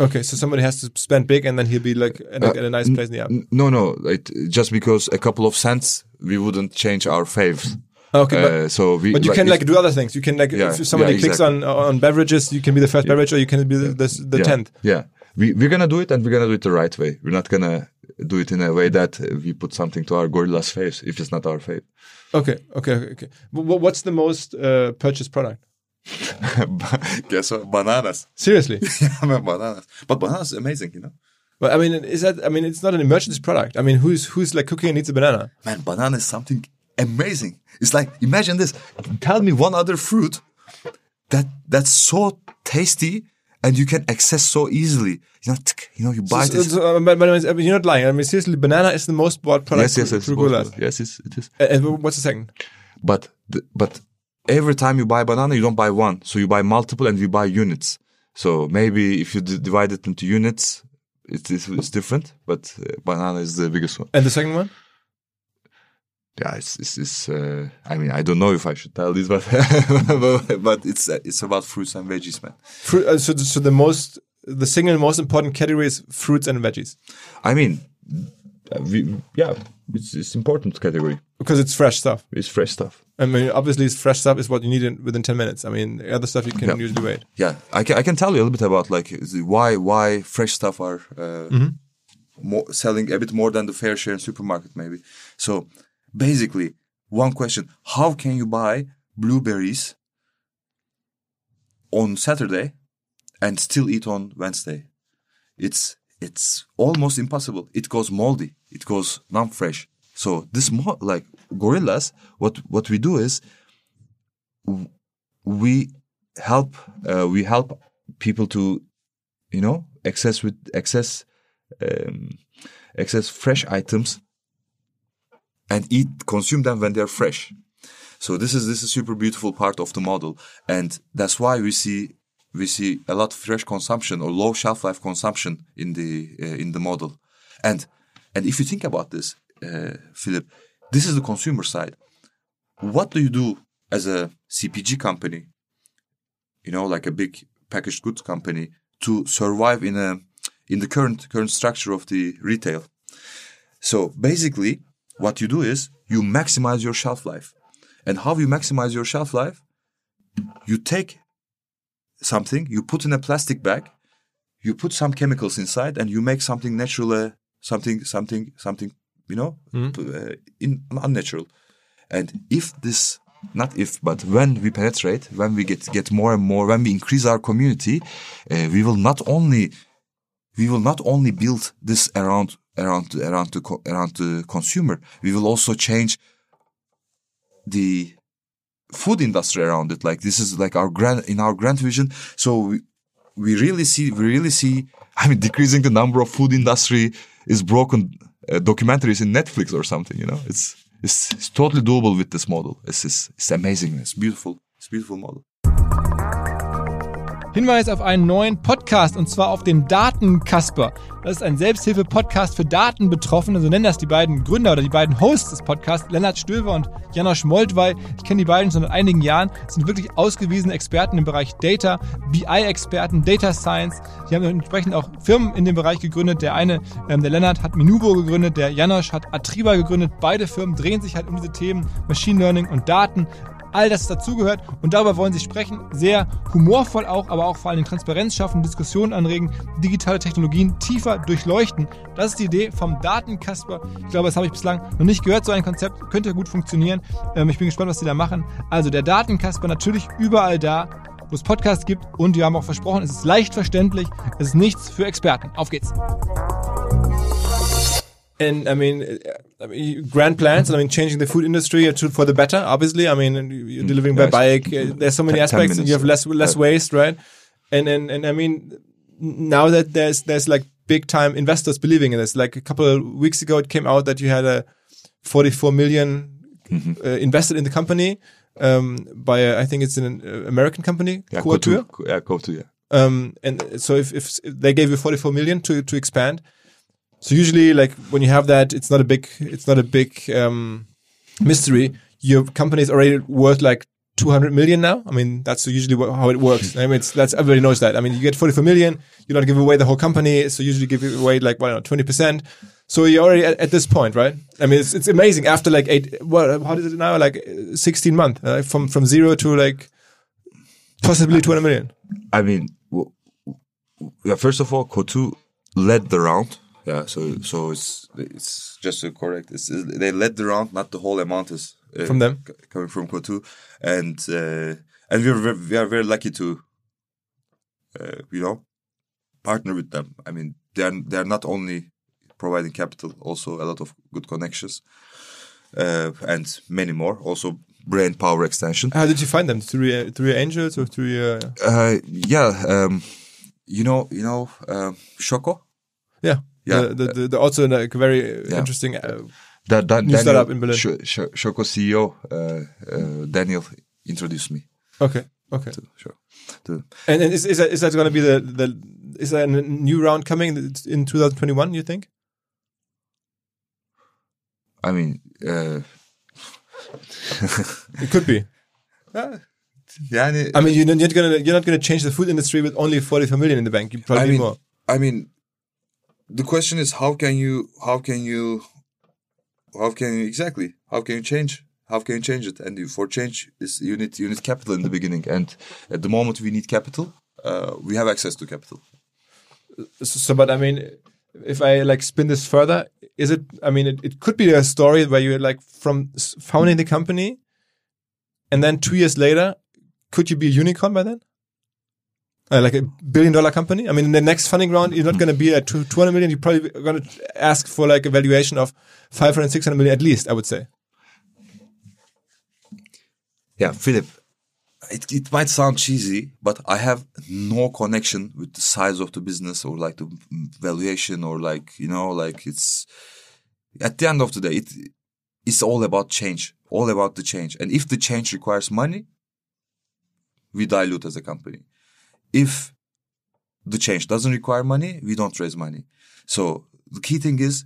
okay, so somebody has to spend big, and then he'll be like at, a- at a nice place in the app. No, no. It, just because a couple of cents, we wouldn't change our faves. Okay, but, Uh, so we. but you can like do other things. You can like Yeah, if somebody yeah, clicks exactly. on on beverages, you can be the first beverage, or you can be the the, the yeah, tenth. Yeah, we we're gonna do it, and we're gonna do it the right way. We're not gonna do it in a way that we put something to our gorilla's fave if it's not our fave. Okay, okay, okay. okay. What's the most uh, purchased product? Guess what? Bananas. Seriously, yeah, bananas. But bananas is amazing, you know. but I mean, is that? I mean, it's not an emergency product. I mean, who's who's like cooking and eats a banana? Man, banana is something amazing. It's like imagine this. Tell me one other fruit that that's so tasty and you can access so easily. You know, tsk, you know, you buy So- this. so, uh, but, but you're not lying. I mean, seriously, banana is the most bought product. yes, yes, yes. through both Gorillas. of them. Yes, it's, it is. And and what's the second? But the, but every time you buy banana, you don't buy one. So you buy multiple and you buy units. So maybe if you d- divide it into units, it's, it's, it's different. But uh, banana is the biggest one. And the second one? Yeah, it's it's, it's uh, I mean, I don't know if I should tell this, but but it's it's about fruits and veggies, man. Fruit, uh, so, so the most, the single most important category is fruits and veggies I mean, we, yeah, it's it's important category. because it's fresh stuff. It's fresh stuff. I mean, obviously, it's fresh stuff is what you need in, within ten minutes. I mean, the other stuff you can Yeah. usually wait. Yeah, I can I can tell you a little bit about like why why fresh stuff are uh, more, selling a bit more than the fair share in supermarket maybe. So basically, one question: How can you buy blueberries on Saturday and still eat on Wednesday? it's it's almost impossible. It goes moldy. It goes non-fresh. So this mo- like gorillas, what what we do is we help uh, we help people to you know access with access um, access fresh items and eat consume them when they're fresh. So this is this is super beautiful part of the model, and that's why we see we see a lot of fresh consumption or low shelf life consumption in the uh, in the model, and and if you think about this, uh, Philip, this is the consumer side. What do you do as a CPG company? You know, like a big packaged goods company to survive in a in the current current structure of the retail. So basically, what you do is you maximize your shelf life. And how you maximize your shelf life? You take something, you put in a plastic bag, you put some chemicals inside, and you make something natural, uh, something, something, something, you know, uh, in unnatural. And if this, not if, but when we penetrate, when we get get more and more, when we increase our community, uh, we will not only we will not only build this around around around the around the consumer. We will also change the food industry around it. Like this is like our grand in our grand vision. So we, we really see we really see. I mean, decreasing the number of food industry is broken uh, documentaries in Netflix or something. You know, it's it's, it's totally doable with this model. It's, it's it's amazing. It's beautiful. It's a beautiful model. Hinweis auf einen neuen Podcast und zwar auf den Datenkasper. Das ist ein Selbsthilfe-Podcast für Datenbetroffene, so nennen das die beiden Gründer oder die beiden Hosts des Podcasts, Lennart Stöver und Janosch Moltwey. Ich kenne die beiden schon seit einigen Jahren, sind wirklich ausgewiesene Experten im Bereich Data, BI-Experten, Data Science. Die haben entsprechend auch Firmen in dem Bereich gegründet. Der eine, ähm, der Lennart, hat Minubo gegründet, der Janosch hat Atriba gegründet. Beide Firmen drehen sich halt um diese Themen Machine Learning und Daten all das dazugehört und darüber wollen sie sprechen. Sehr humorvoll auch, aber auch vor allem Transparenz schaffen, Diskussionen anregen, digitale Technologien tiefer durchleuchten. Das ist die Idee vom Datenkasper. Ich glaube, das habe ich bislang noch nicht gehört, so ein Konzept. Könnte gut funktionieren. Ähm, ich bin gespannt, was sie da machen. Also der Datenkasper natürlich überall da, wo es Podcasts gibt und wir haben auch versprochen, es ist leicht verständlich, es ist nichts für Experten. Auf geht's. And I mean, uh, I mean, grand plans. I mean, changing the food industry to, for the better. Obviously, I mean, you're delivering by bike. Uh, there's so many aspects. and You have less minutes. less waste, right? And and and I mean, now that there's there's like big time investors believing in this. Like a couple of weeks ago, it came out that you had a 44 million Mm-hmm. uh, invested in the company um, by a, I think it's an uh, American company, Yeah, Coatue. to yeah, to yeah. Um, and so if, if they gave you 44 million to, to expand, so usually like when you have that, it's not a big, it's not a big, um, mystery. Your company is already worth like 200 million now. I mean, that's usually how it works. I mean, it's, that's, everybody knows that. I mean, you get 44 million, you don't give away the whole company. So usually give away like, know, 20%. So you're already at, at this point, right? I mean, it's, it's amazing after like eight, what, how is it now? Like uh, 16 months, uh, from, from zero to like possibly 200 million. I mean, w- w- yeah. First of all, Coatue led the round. Yeah, so so it's it's just to correct. It's, they led the round, not the whole amount is uh, From them? coming from Coatue, and uh, and we're very, we are very lucky to, uh, you know, partner with them. I mean, they are they are not only providing capital, also a lot of good connections, uh, and many more. Also, brain power extension. How did you find them? Through your, through angels or through? Uh, yeah, um, you know, you know, um, Choco. Yeah, Yeah. The, the, the, the also like very uh, Yeah. interesting. Uh, Da, da, New startup in Berlin. Sh- Sh- Choco CEO uh, uh, Daniel introduced me okay, okay. to Choco. To, And, and is is that is that going to be the the is there a new round coming in 2021? You think? I mean, uh, It could be. Yeah, I mean, you're not gonna you're not gonna change the food industry with only 44 million in the bank. You probably I mean, more. I mean, the question is how can you, how can you, how can you exactly, how can you change, how can you change it? And for change, is you need you need capital in the beginning, and at the moment we need capital. Uh, we have access to capital. So, but I mean, if I like spin this further, is it? I mean, it, it could be a story where you're like from founding the company, and then two years later, could you be a unicorn by then? Uh, like a billion dollar company. I mean, in the next funding round, you're not going to be at 200 million. You're probably going to ask for like a valuation of 500, 600 million at least, I would say. Yeah, Philip, it, it might sound cheesy, but I have no connection with the size of the business or like the valuation or like, you know, like it's at the end of the day, it, it's all about change, all about the change. And if the change requires money, we dilute as a company. If the change doesn't require money, we don't raise money. So the key thing is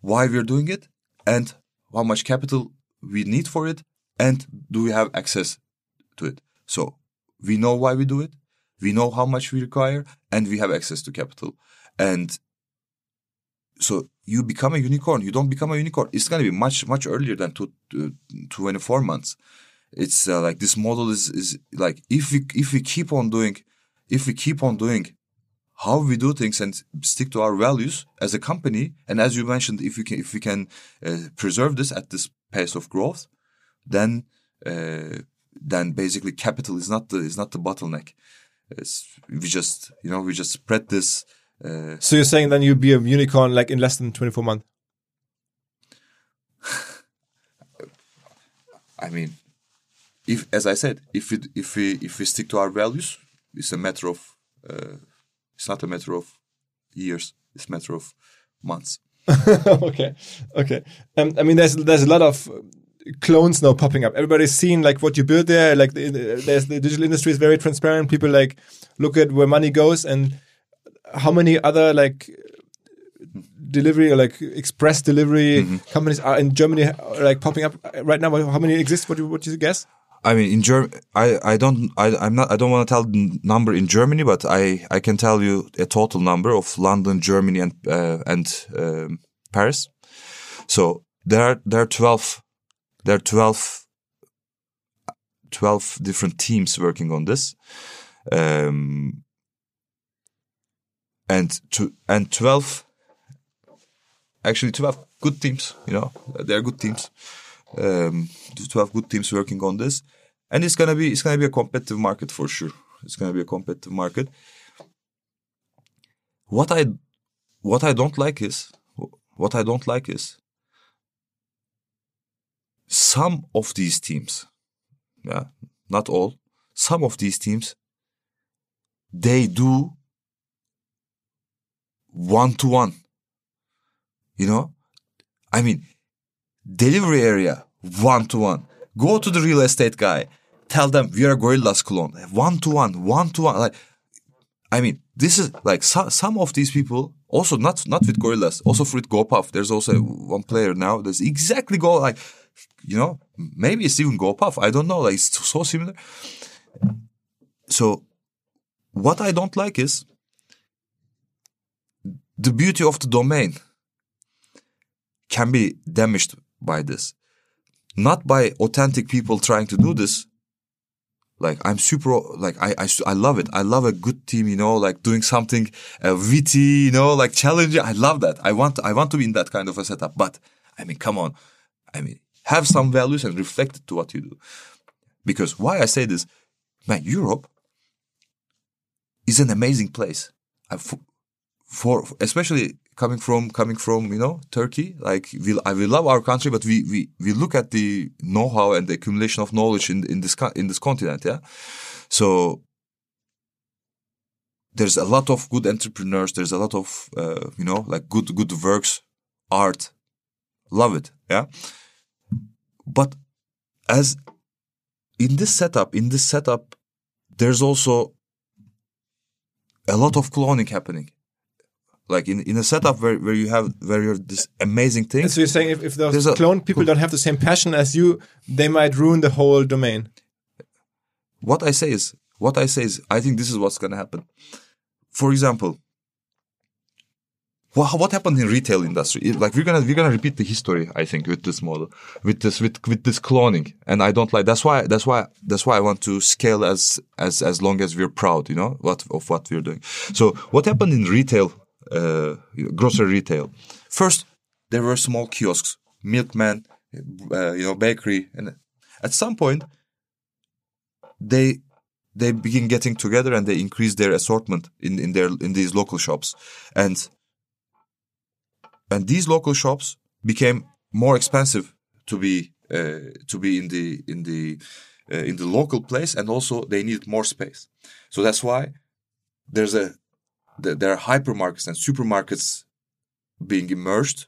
why we're doing it and how much capital we need for it and do we have access to it. So we know why we do it, we know how much we require, and we have access to capital. And so you become a unicorn. You don't become a unicorn. It's going to be much much earlier than to, to uh, 24 months. It's uh, like this model is is like if we if we keep on doing if we keep on doing how we do things and stick to our values as a company, and as you mentioned, if we can if we can uh, preserve this at this pace of growth, then uh, then basically capital is not the is not the bottleneck. It's, we just you know we just spread this. Uh, So you're saying then you'll be a unicorn like in less than 24 months? I mean, if as I said, if we if we if we stick to our values, it's a matter of uh, it's not a matter of years. It's a matter of months. okay, okay. Um, I mean, there's there's a lot of uh, clones now popping up. Everybody's seen like what you build there. Like the, there's the digital industry is very transparent. People like look at where money goes and how many other like delivery or like express delivery companies are in Germany uh, like popping up right now. How many exist? What do what do you guess? I mean, in Germ, I, I don't, I, I'm not, I don't want to tell the number in Germany, but I, I can tell you a total number of London, Germany, and uh, and um, Paris. So there are there are twelve, there are 12, 12 different teams working on this, um, and to and twelve, actually twelve good teams. You know, they're good teams um, 12 good teams working on this. And it's gonna be it's gonna be a competitive market for sure. It's gonna be a competitive market. What i what i don't like is what i don't like is some of these teams yeah not all some of these teams they do one to one. You know? I mean delivery area one to one. Go to the real estate guy. Tell them we are gorillas clone. One to one, one to one. Like, I mean, this is like so, some of these people also not not with gorillas, also with GoPuff. There's also one player now. that's exactly go like, you know, maybe it's even GoPuff. I don't know. Like it's so similar. So, what I don't like is the beauty of the domain can be damaged by this. Not by authentic people trying to do this. Like I'm super, like I, I, I love it. I love a good team, you know, like doing something uh, witty, you know, like challenging. I love that. I want, I want to be in that kind of a setup. But I mean, come on. I mean, have some values and reflect to what you do. Because why I say this, man, Europe is an amazing place. I, for, for especially coming from coming from you know Turkey. Like we I we love our country, but we we we look at the know-how and the accumulation of knowledge in in this in this continent. Yeah, so there's a lot of good entrepreneurs. There's a lot of uh, you know like good good works, art. Love it. Yeah, but as in this setup, in this setup, there's also a lot of cloning happening like in, in a setup where, where you have where you're this amazing thing. So you're saying if, if those clone people don't have the same passion as you, they might ruin the whole domain. What I say is what I say is I think this is what's gonna happen. For example, what, what happened in retail industry? Like we're gonna we're gonna repeat the history, I think, with this model, with this with with this cloning, and I don't like. That's why that's why that's why I want to scale as as as long as we're proud, you know, what of what we're doing. So what happened in retail, uh, grocery retail? First, there were small kiosks, milkman, uh, you know, bakery, and at some point, they they begin getting together and they increase their assortment in, in their in these local shops and and these local shops became more expensive to be uh, to be in the in the uh, in the local place and also they needed more space so that's why there's a the, there are hypermarkets and supermarkets being immersed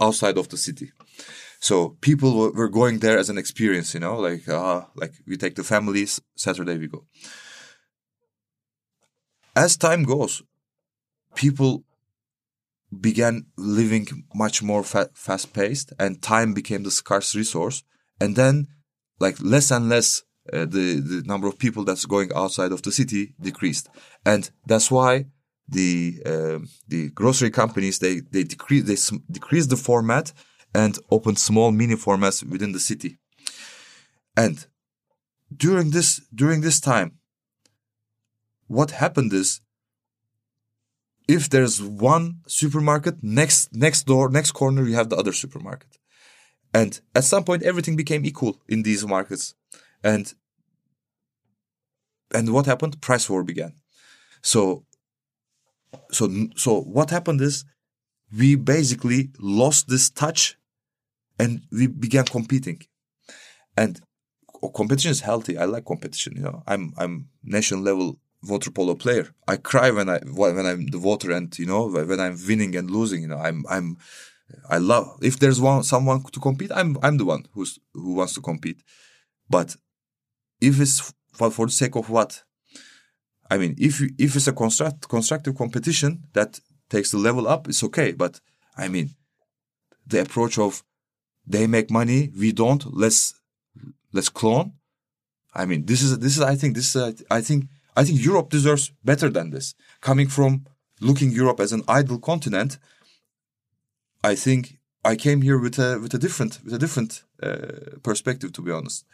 outside of the city so people were- were going there as an experience, you know, like uh, like we take the families Saturday we go. As time goes, people began living much more fa- fast paced, and time became the scarce resource. And then, like less and less, uh, the the number of people that's going outside of the city decreased, and that's why the um the grocery companies they they decrease they s- decreased the format and opened small mini formats within the city. And during this during this time, what happened is if there's one supermarket next next door next corner you have the other supermarket. And at some point everything became equal in these markets. And and what happened? Price war began. So so so what happened is we basically lost this touch and we began competing. And competition is healthy. I like competition you know. I'm i'm national level water polo player. I cry when i when i'm the water and you know when i'm winning and losing you know. I'm i'm i love if there's one someone to compete i'm i'm the one who's who wants to compete. But if it's for, for the sake of what I mean, if you, if it's a construct, constructive competition that takes the level up, it's okay. But I mean, the approach of they make money, we don't. Let's let's clone. I mean, this is this is I think this is I think I think Europe deserves better than this. Coming from looking Europe as an idle continent, I think I came here with a with a different with a different uh, perspective, to be honest.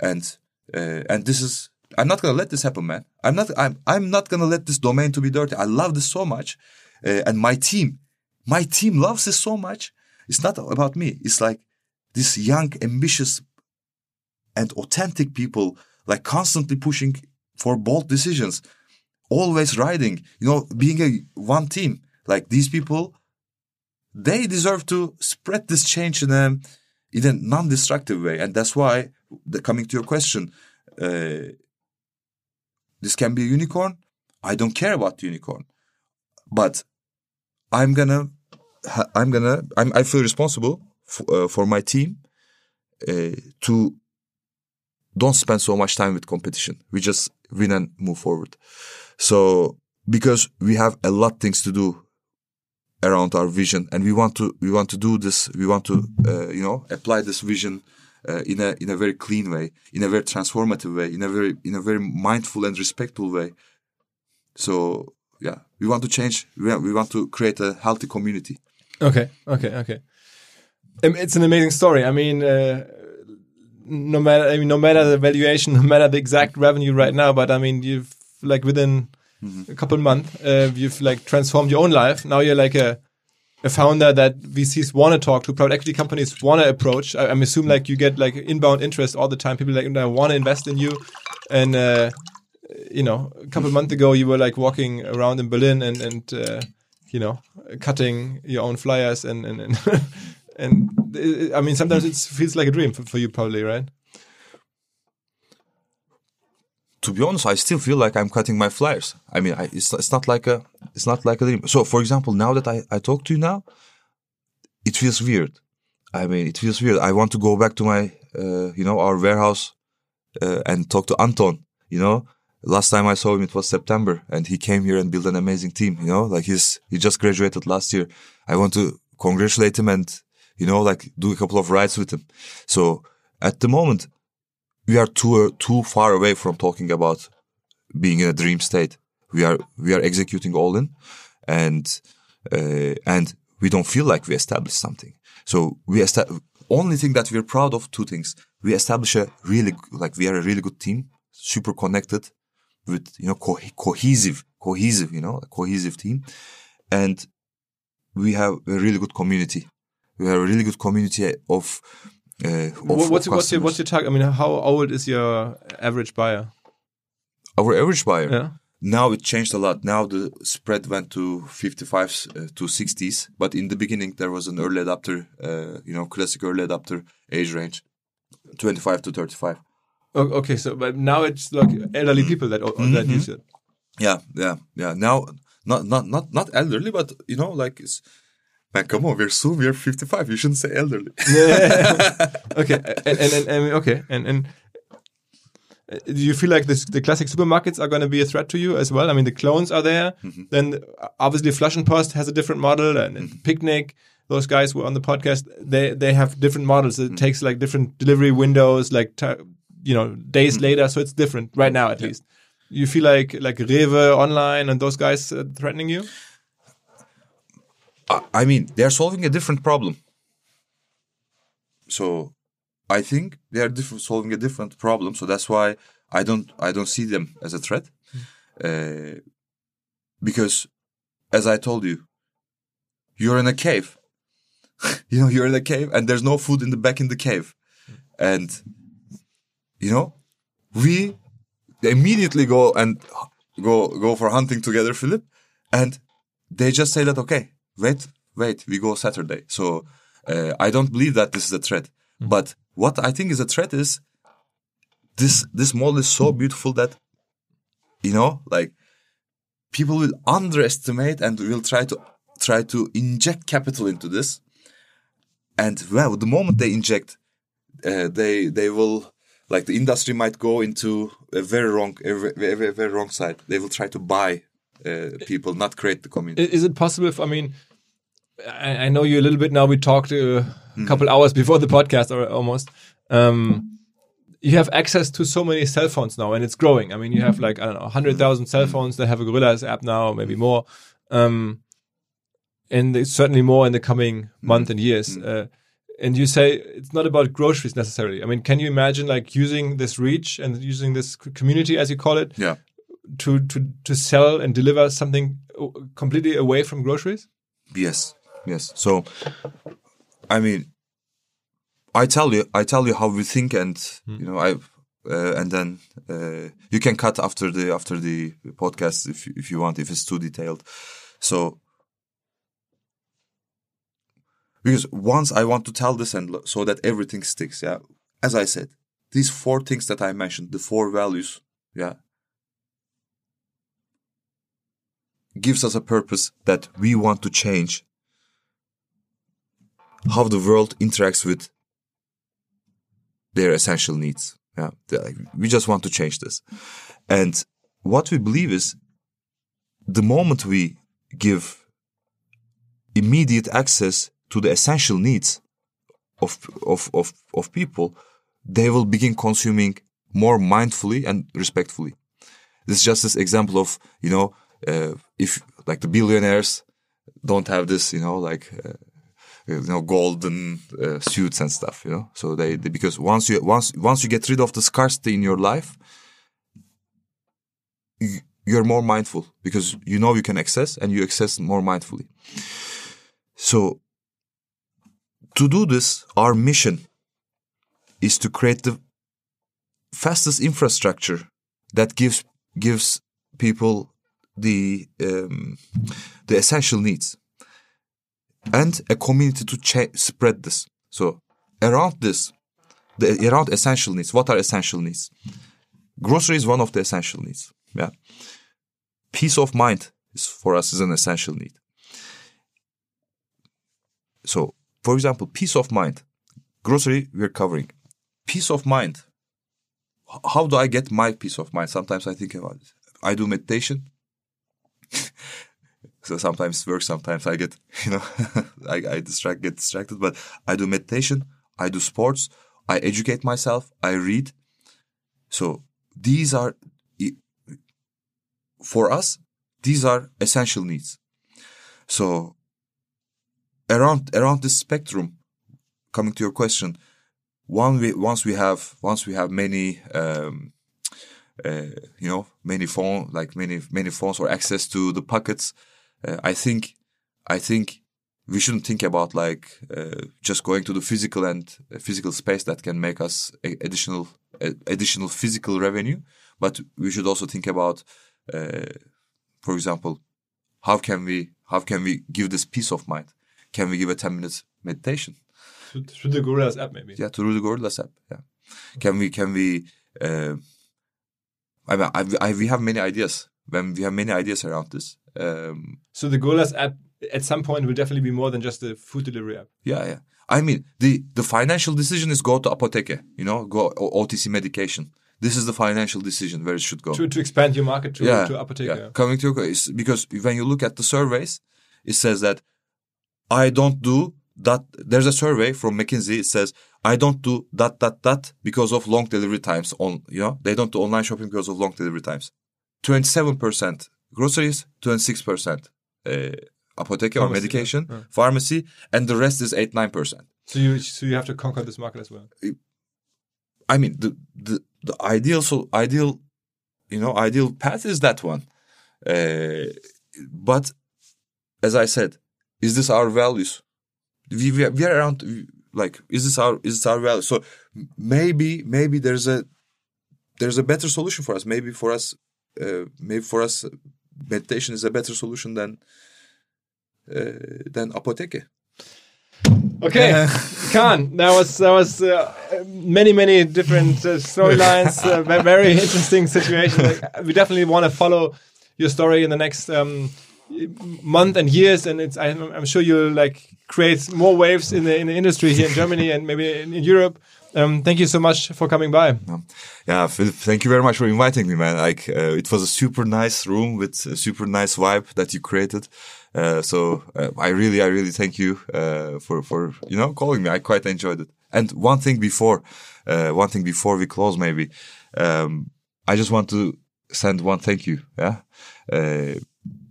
And uh, and this is I'm not gonna let this happen, man. I'm not I'm I'm not gonna let this domain to be dirty. I love this so much, uh, and my team, my team loves this so much. It's not about me. It's like this young, ambitious, and authentic people, like constantly pushing for bold decisions, always riding. You know, being a one team. Like these people, they deserve to spread this change in a in a non-destructive way, and that's why the, coming to your question. Uh, this can be a unicorn. I don't care about the unicorn, but I'm gonna, I'm gonna, I'm, I feel responsible f- uh, for my team uh, to don't spend so much time with competition. We just win and move forward. So because we have a lot things to do around our vision, and we want to, we want to do this. We want to, uh, you know, apply this vision uh, in a in a very clean way, in a very transformative way, in a very in a very mindful and respectful way. So yeah, we want to change. We want, we want to create a healthy community. Okay, okay, okay. Um, it's an amazing story. I mean, uh, no matter I mean, no matter the valuation, no matter the exact revenue right now, but I mean, you've like within a couple months, uh, you've like transformed your own life. Now you're like a a founder that VCs want to talk to, private equity companies want to approach. I, I'm assuming like you get like inbound interest all the time. People like I want to invest in you, and uh, you know, a couple months ago you were like walking around in Berlin and and uh, you know, cutting your own flyers and and and, and uh, I mean sometimes it feels like a dream for, for you probably, right? To be honest, I still feel like I'm cutting my flyers. I mean, I, it's it's not like a it's not like a dream. So, for example, now that I I talk to you now, it feels weird. I mean, it feels weird. I want to go back to my uh, you know our warehouse uh, and talk to Anton. You know, last time I saw him, it was September, and he came here and built an amazing team. You know, like he's he just graduated last year. I want to congratulate him and you know like do a couple of rides with him. So at the moment, we are too too far away from talking about being in a dream state. We are we are executing all in, and uh, and we don't feel like we established something. So we only thing that we're proud of two things. We establish a really like we are a really good team, super connected, with you know co- cohesive cohesive you know a cohesive team, and we have a really good community. We have a really good community of. Uh, what's of what's your what's your target? I mean, how old is your average buyer? our average buyer. Yeah. Now it changed a lot. Now the spread went to 55s uh, to 60s. But in the beginning, there was an early adopter, uh, you know, classic early adopter age range, 25 to 35. Okay, so but now it's like elderly people that that use it. Yeah, yeah, yeah. Now, not not not not elderly, but you know, like it's. Man, come on, we're soon we're 55. You shouldn't say elderly. Okay, and and, and, and okay, and and uh, do you feel like this, the classic supermarkets are going to be a threat to you as well? I mean, the clones are there. Then uh, and Post has a different model, and, and Picnic. Those guys were on the podcast. They they have different models. It takes like different delivery windows, like you know days later. So it's different right now, at least. You feel like like Rewe online and those guys uh, threatening you? I- mean, they're solving a different problem. So, I think they are different, solving a different problem. So that's why I don't I don't see them as a threat, uh, because as I told you, you're in a cave. you know, you're in a cave, and there's no food in the back in the cave, and you know, we immediately go and go go for hunting together, Philipp, and they just say that okay, wait, wait, we go Saturday. So uh, I don't believe that this is a threat. But what I think is a threat is this this model is so beautiful that you know, like people will underestimate and will try to try to inject capital into this. And well, the moment they inject, uh, they they will like the industry might go into a very wrong a very, very, very wrong side. They will try to buy uh, people, not create the community. Is it possible? If, I mean, I, I know you a little bit now. We talked uh, a couple hours before the podcast, or almost. Um, you have access to so many cell phones now, and it's growing. I mean, you have like I don't know, hundred thousand cell phones that have a Gorillas app now, maybe more, um, and it's certainly more in the coming month and years. Uh, and you say it's not about groceries necessarily. I mean, can you imagine like using this reach and using this community, as you call it, yeah. to to to sell and deliver something completely away from groceries? Yes, yes. So, I mean, I tell you, I tell you how we think, and you know, I, uh, and then uh, you can cut after the after the podcast if you- if you want, if it's too detailed. So, because once I want to tell this, and so that everything sticks. Yeah, as I said, these four things that I mentioned, the four values. Yeah. Gives us a purpose that we want to change how the world interacts with their essential needs. Yeah, like, we just want to change this, and what we believe is the moment we give immediate access to the essential needs of of of, of people, they will begin consuming more mindfully and respectfully. This is just this example of you know uh, if like the billionaires don't have this you know like. Uh, you know golden uh, suits and stuff you know? So they, they because once you once once you get rid of the scarcity in your life you, you're more mindful because you know you can access and you access more mindfully. So to do this our mission is to create the fastest infrastructure that gives gives people the um, the essential needs and a community to spread this. So around this, the, around essential needs. What are essential needs? Grocery is one of the essential needs. Yeah. Peace of mind is for us is an essential need. So, for example, peace of mind. Grocery we're covering. Peace of mind. How do I get my peace of mind? Sometimes I think about it. I do meditation. So sometimes it works, sometimes I get, you know, I, I distract, get distracted, but I do meditation, I do sports, I educate myself, I read. So these are, for us, these are essential needs. So around, around this spectrum, coming to your question, one we, once we have, once we have many, um, uh, you know, many phone, like many, many phones or access to the pockets, uh, I think, I think we shouldn't think about like uh, just going to the physical and uh, physical space that can make us a- additional a- additional physical revenue, but we should also think about, uh, for example, how can we how can we give this peace of mind? Can we give a ten minutes meditation? Through, through the Gorillas app, maybe. Yeah, through the Gorillas app. Yeah, can we can we? Uh, I mean, I, I, we have many ideas. When we have many ideas around this. Um, So the Gorillas app at some point will definitely be more than just a food delivery app. Yeah, yeah. I mean, the the financial decision is go to apotheke, you know, go OTC medication. This is the financial decision where it should go. To, to expand your market to, yeah, to Apotheke. yeah. Coming to because when you look at the surveys, it says that I don't do that. There's a survey from McKinsey. It says I don't do that that that because of long delivery times. On you know, they don't do online shopping because of long delivery times. Twenty seven percent groceries, twenty six percent uh, apotheke or medication, yeah, yeah. pharmacy, and the rest is eight nine percent. So you so you have to conquer this market as well. I mean, the the the ideal so ideal, you know, ideal path is that one. Uh, but as I said, is this our values? We we are, we are around like is this our is this our value? So maybe maybe there's a there's a better solution for us. Maybe for us, uh, maybe for us, meditation is a better solution than uh, than apotheke. Okay, Kağan, that was that was uh, many many different uh, storylines. uh, very interesting situation. Like, we definitely want to follow your story in the next um, month and years, and it's I'm, I'm sure you'll like create more waves in the in the industry here in Germany and maybe in, in Europe. Um, thank you so much for coming by. Yeah, Philipp, thank you very much for inviting me, man. Like, uh, it was a super nice room with a super nice vibe that you created. Uh, so uh, I really, I really thank you uh, for for you know calling me. I quite enjoyed it. And one thing before, uh, one thing before we close, maybe, um, I just want to send one thank you. Yeah. Uh,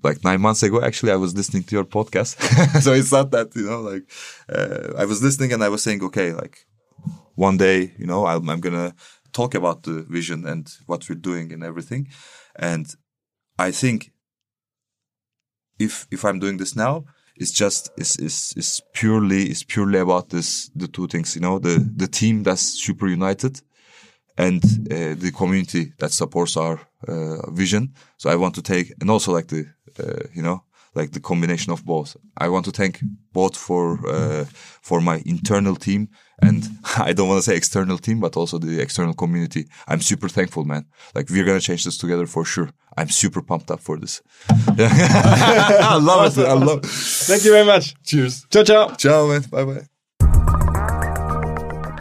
like nine months ago, actually, I was listening to your podcast. so it's not that, you know, like, uh, I was listening and I was saying, okay, like, one day, you know, I'm, I'm gonna talk about the vision and what we're doing and everything. And I think if if I'm doing this now, it's just it's it's, it's purely it's purely about this the two things, you know, the the team that's super united and uh, the community that supports our uh, vision. So I want to take and also like the uh, you know like the combination of both. I want to thank both for uh, for my internal team and I don't want to say external team, but also the external community. I'm super thankful, man. Like we're gonna change this together for sure. I'm super pumped up for this. I love it. I love. It. Thank you very much. Cheers. Ciao ciao. Ciao, man. Bye bye.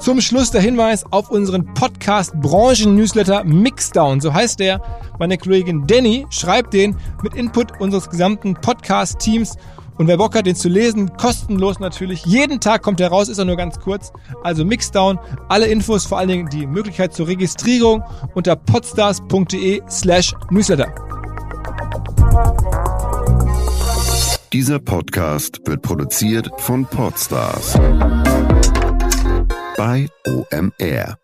Zum Schluss der Hinweis auf unseren Podcast-Branchen-Newsletter Mixdown. So heißt der. Meine Kollegin Danny schreibt den mit Input unseres gesamten Podcast-Teams. Und wer Bock hat, den zu lesen, kostenlos natürlich. Jeden Tag kommt er raus, ist er nur ganz kurz. Also Mixdown. Alle Infos, vor allen Dingen die Möglichkeit zur Registrierung unter podstars.de slash Newsletter. Dieser Podcast wird produziert von Podstars bei OMR.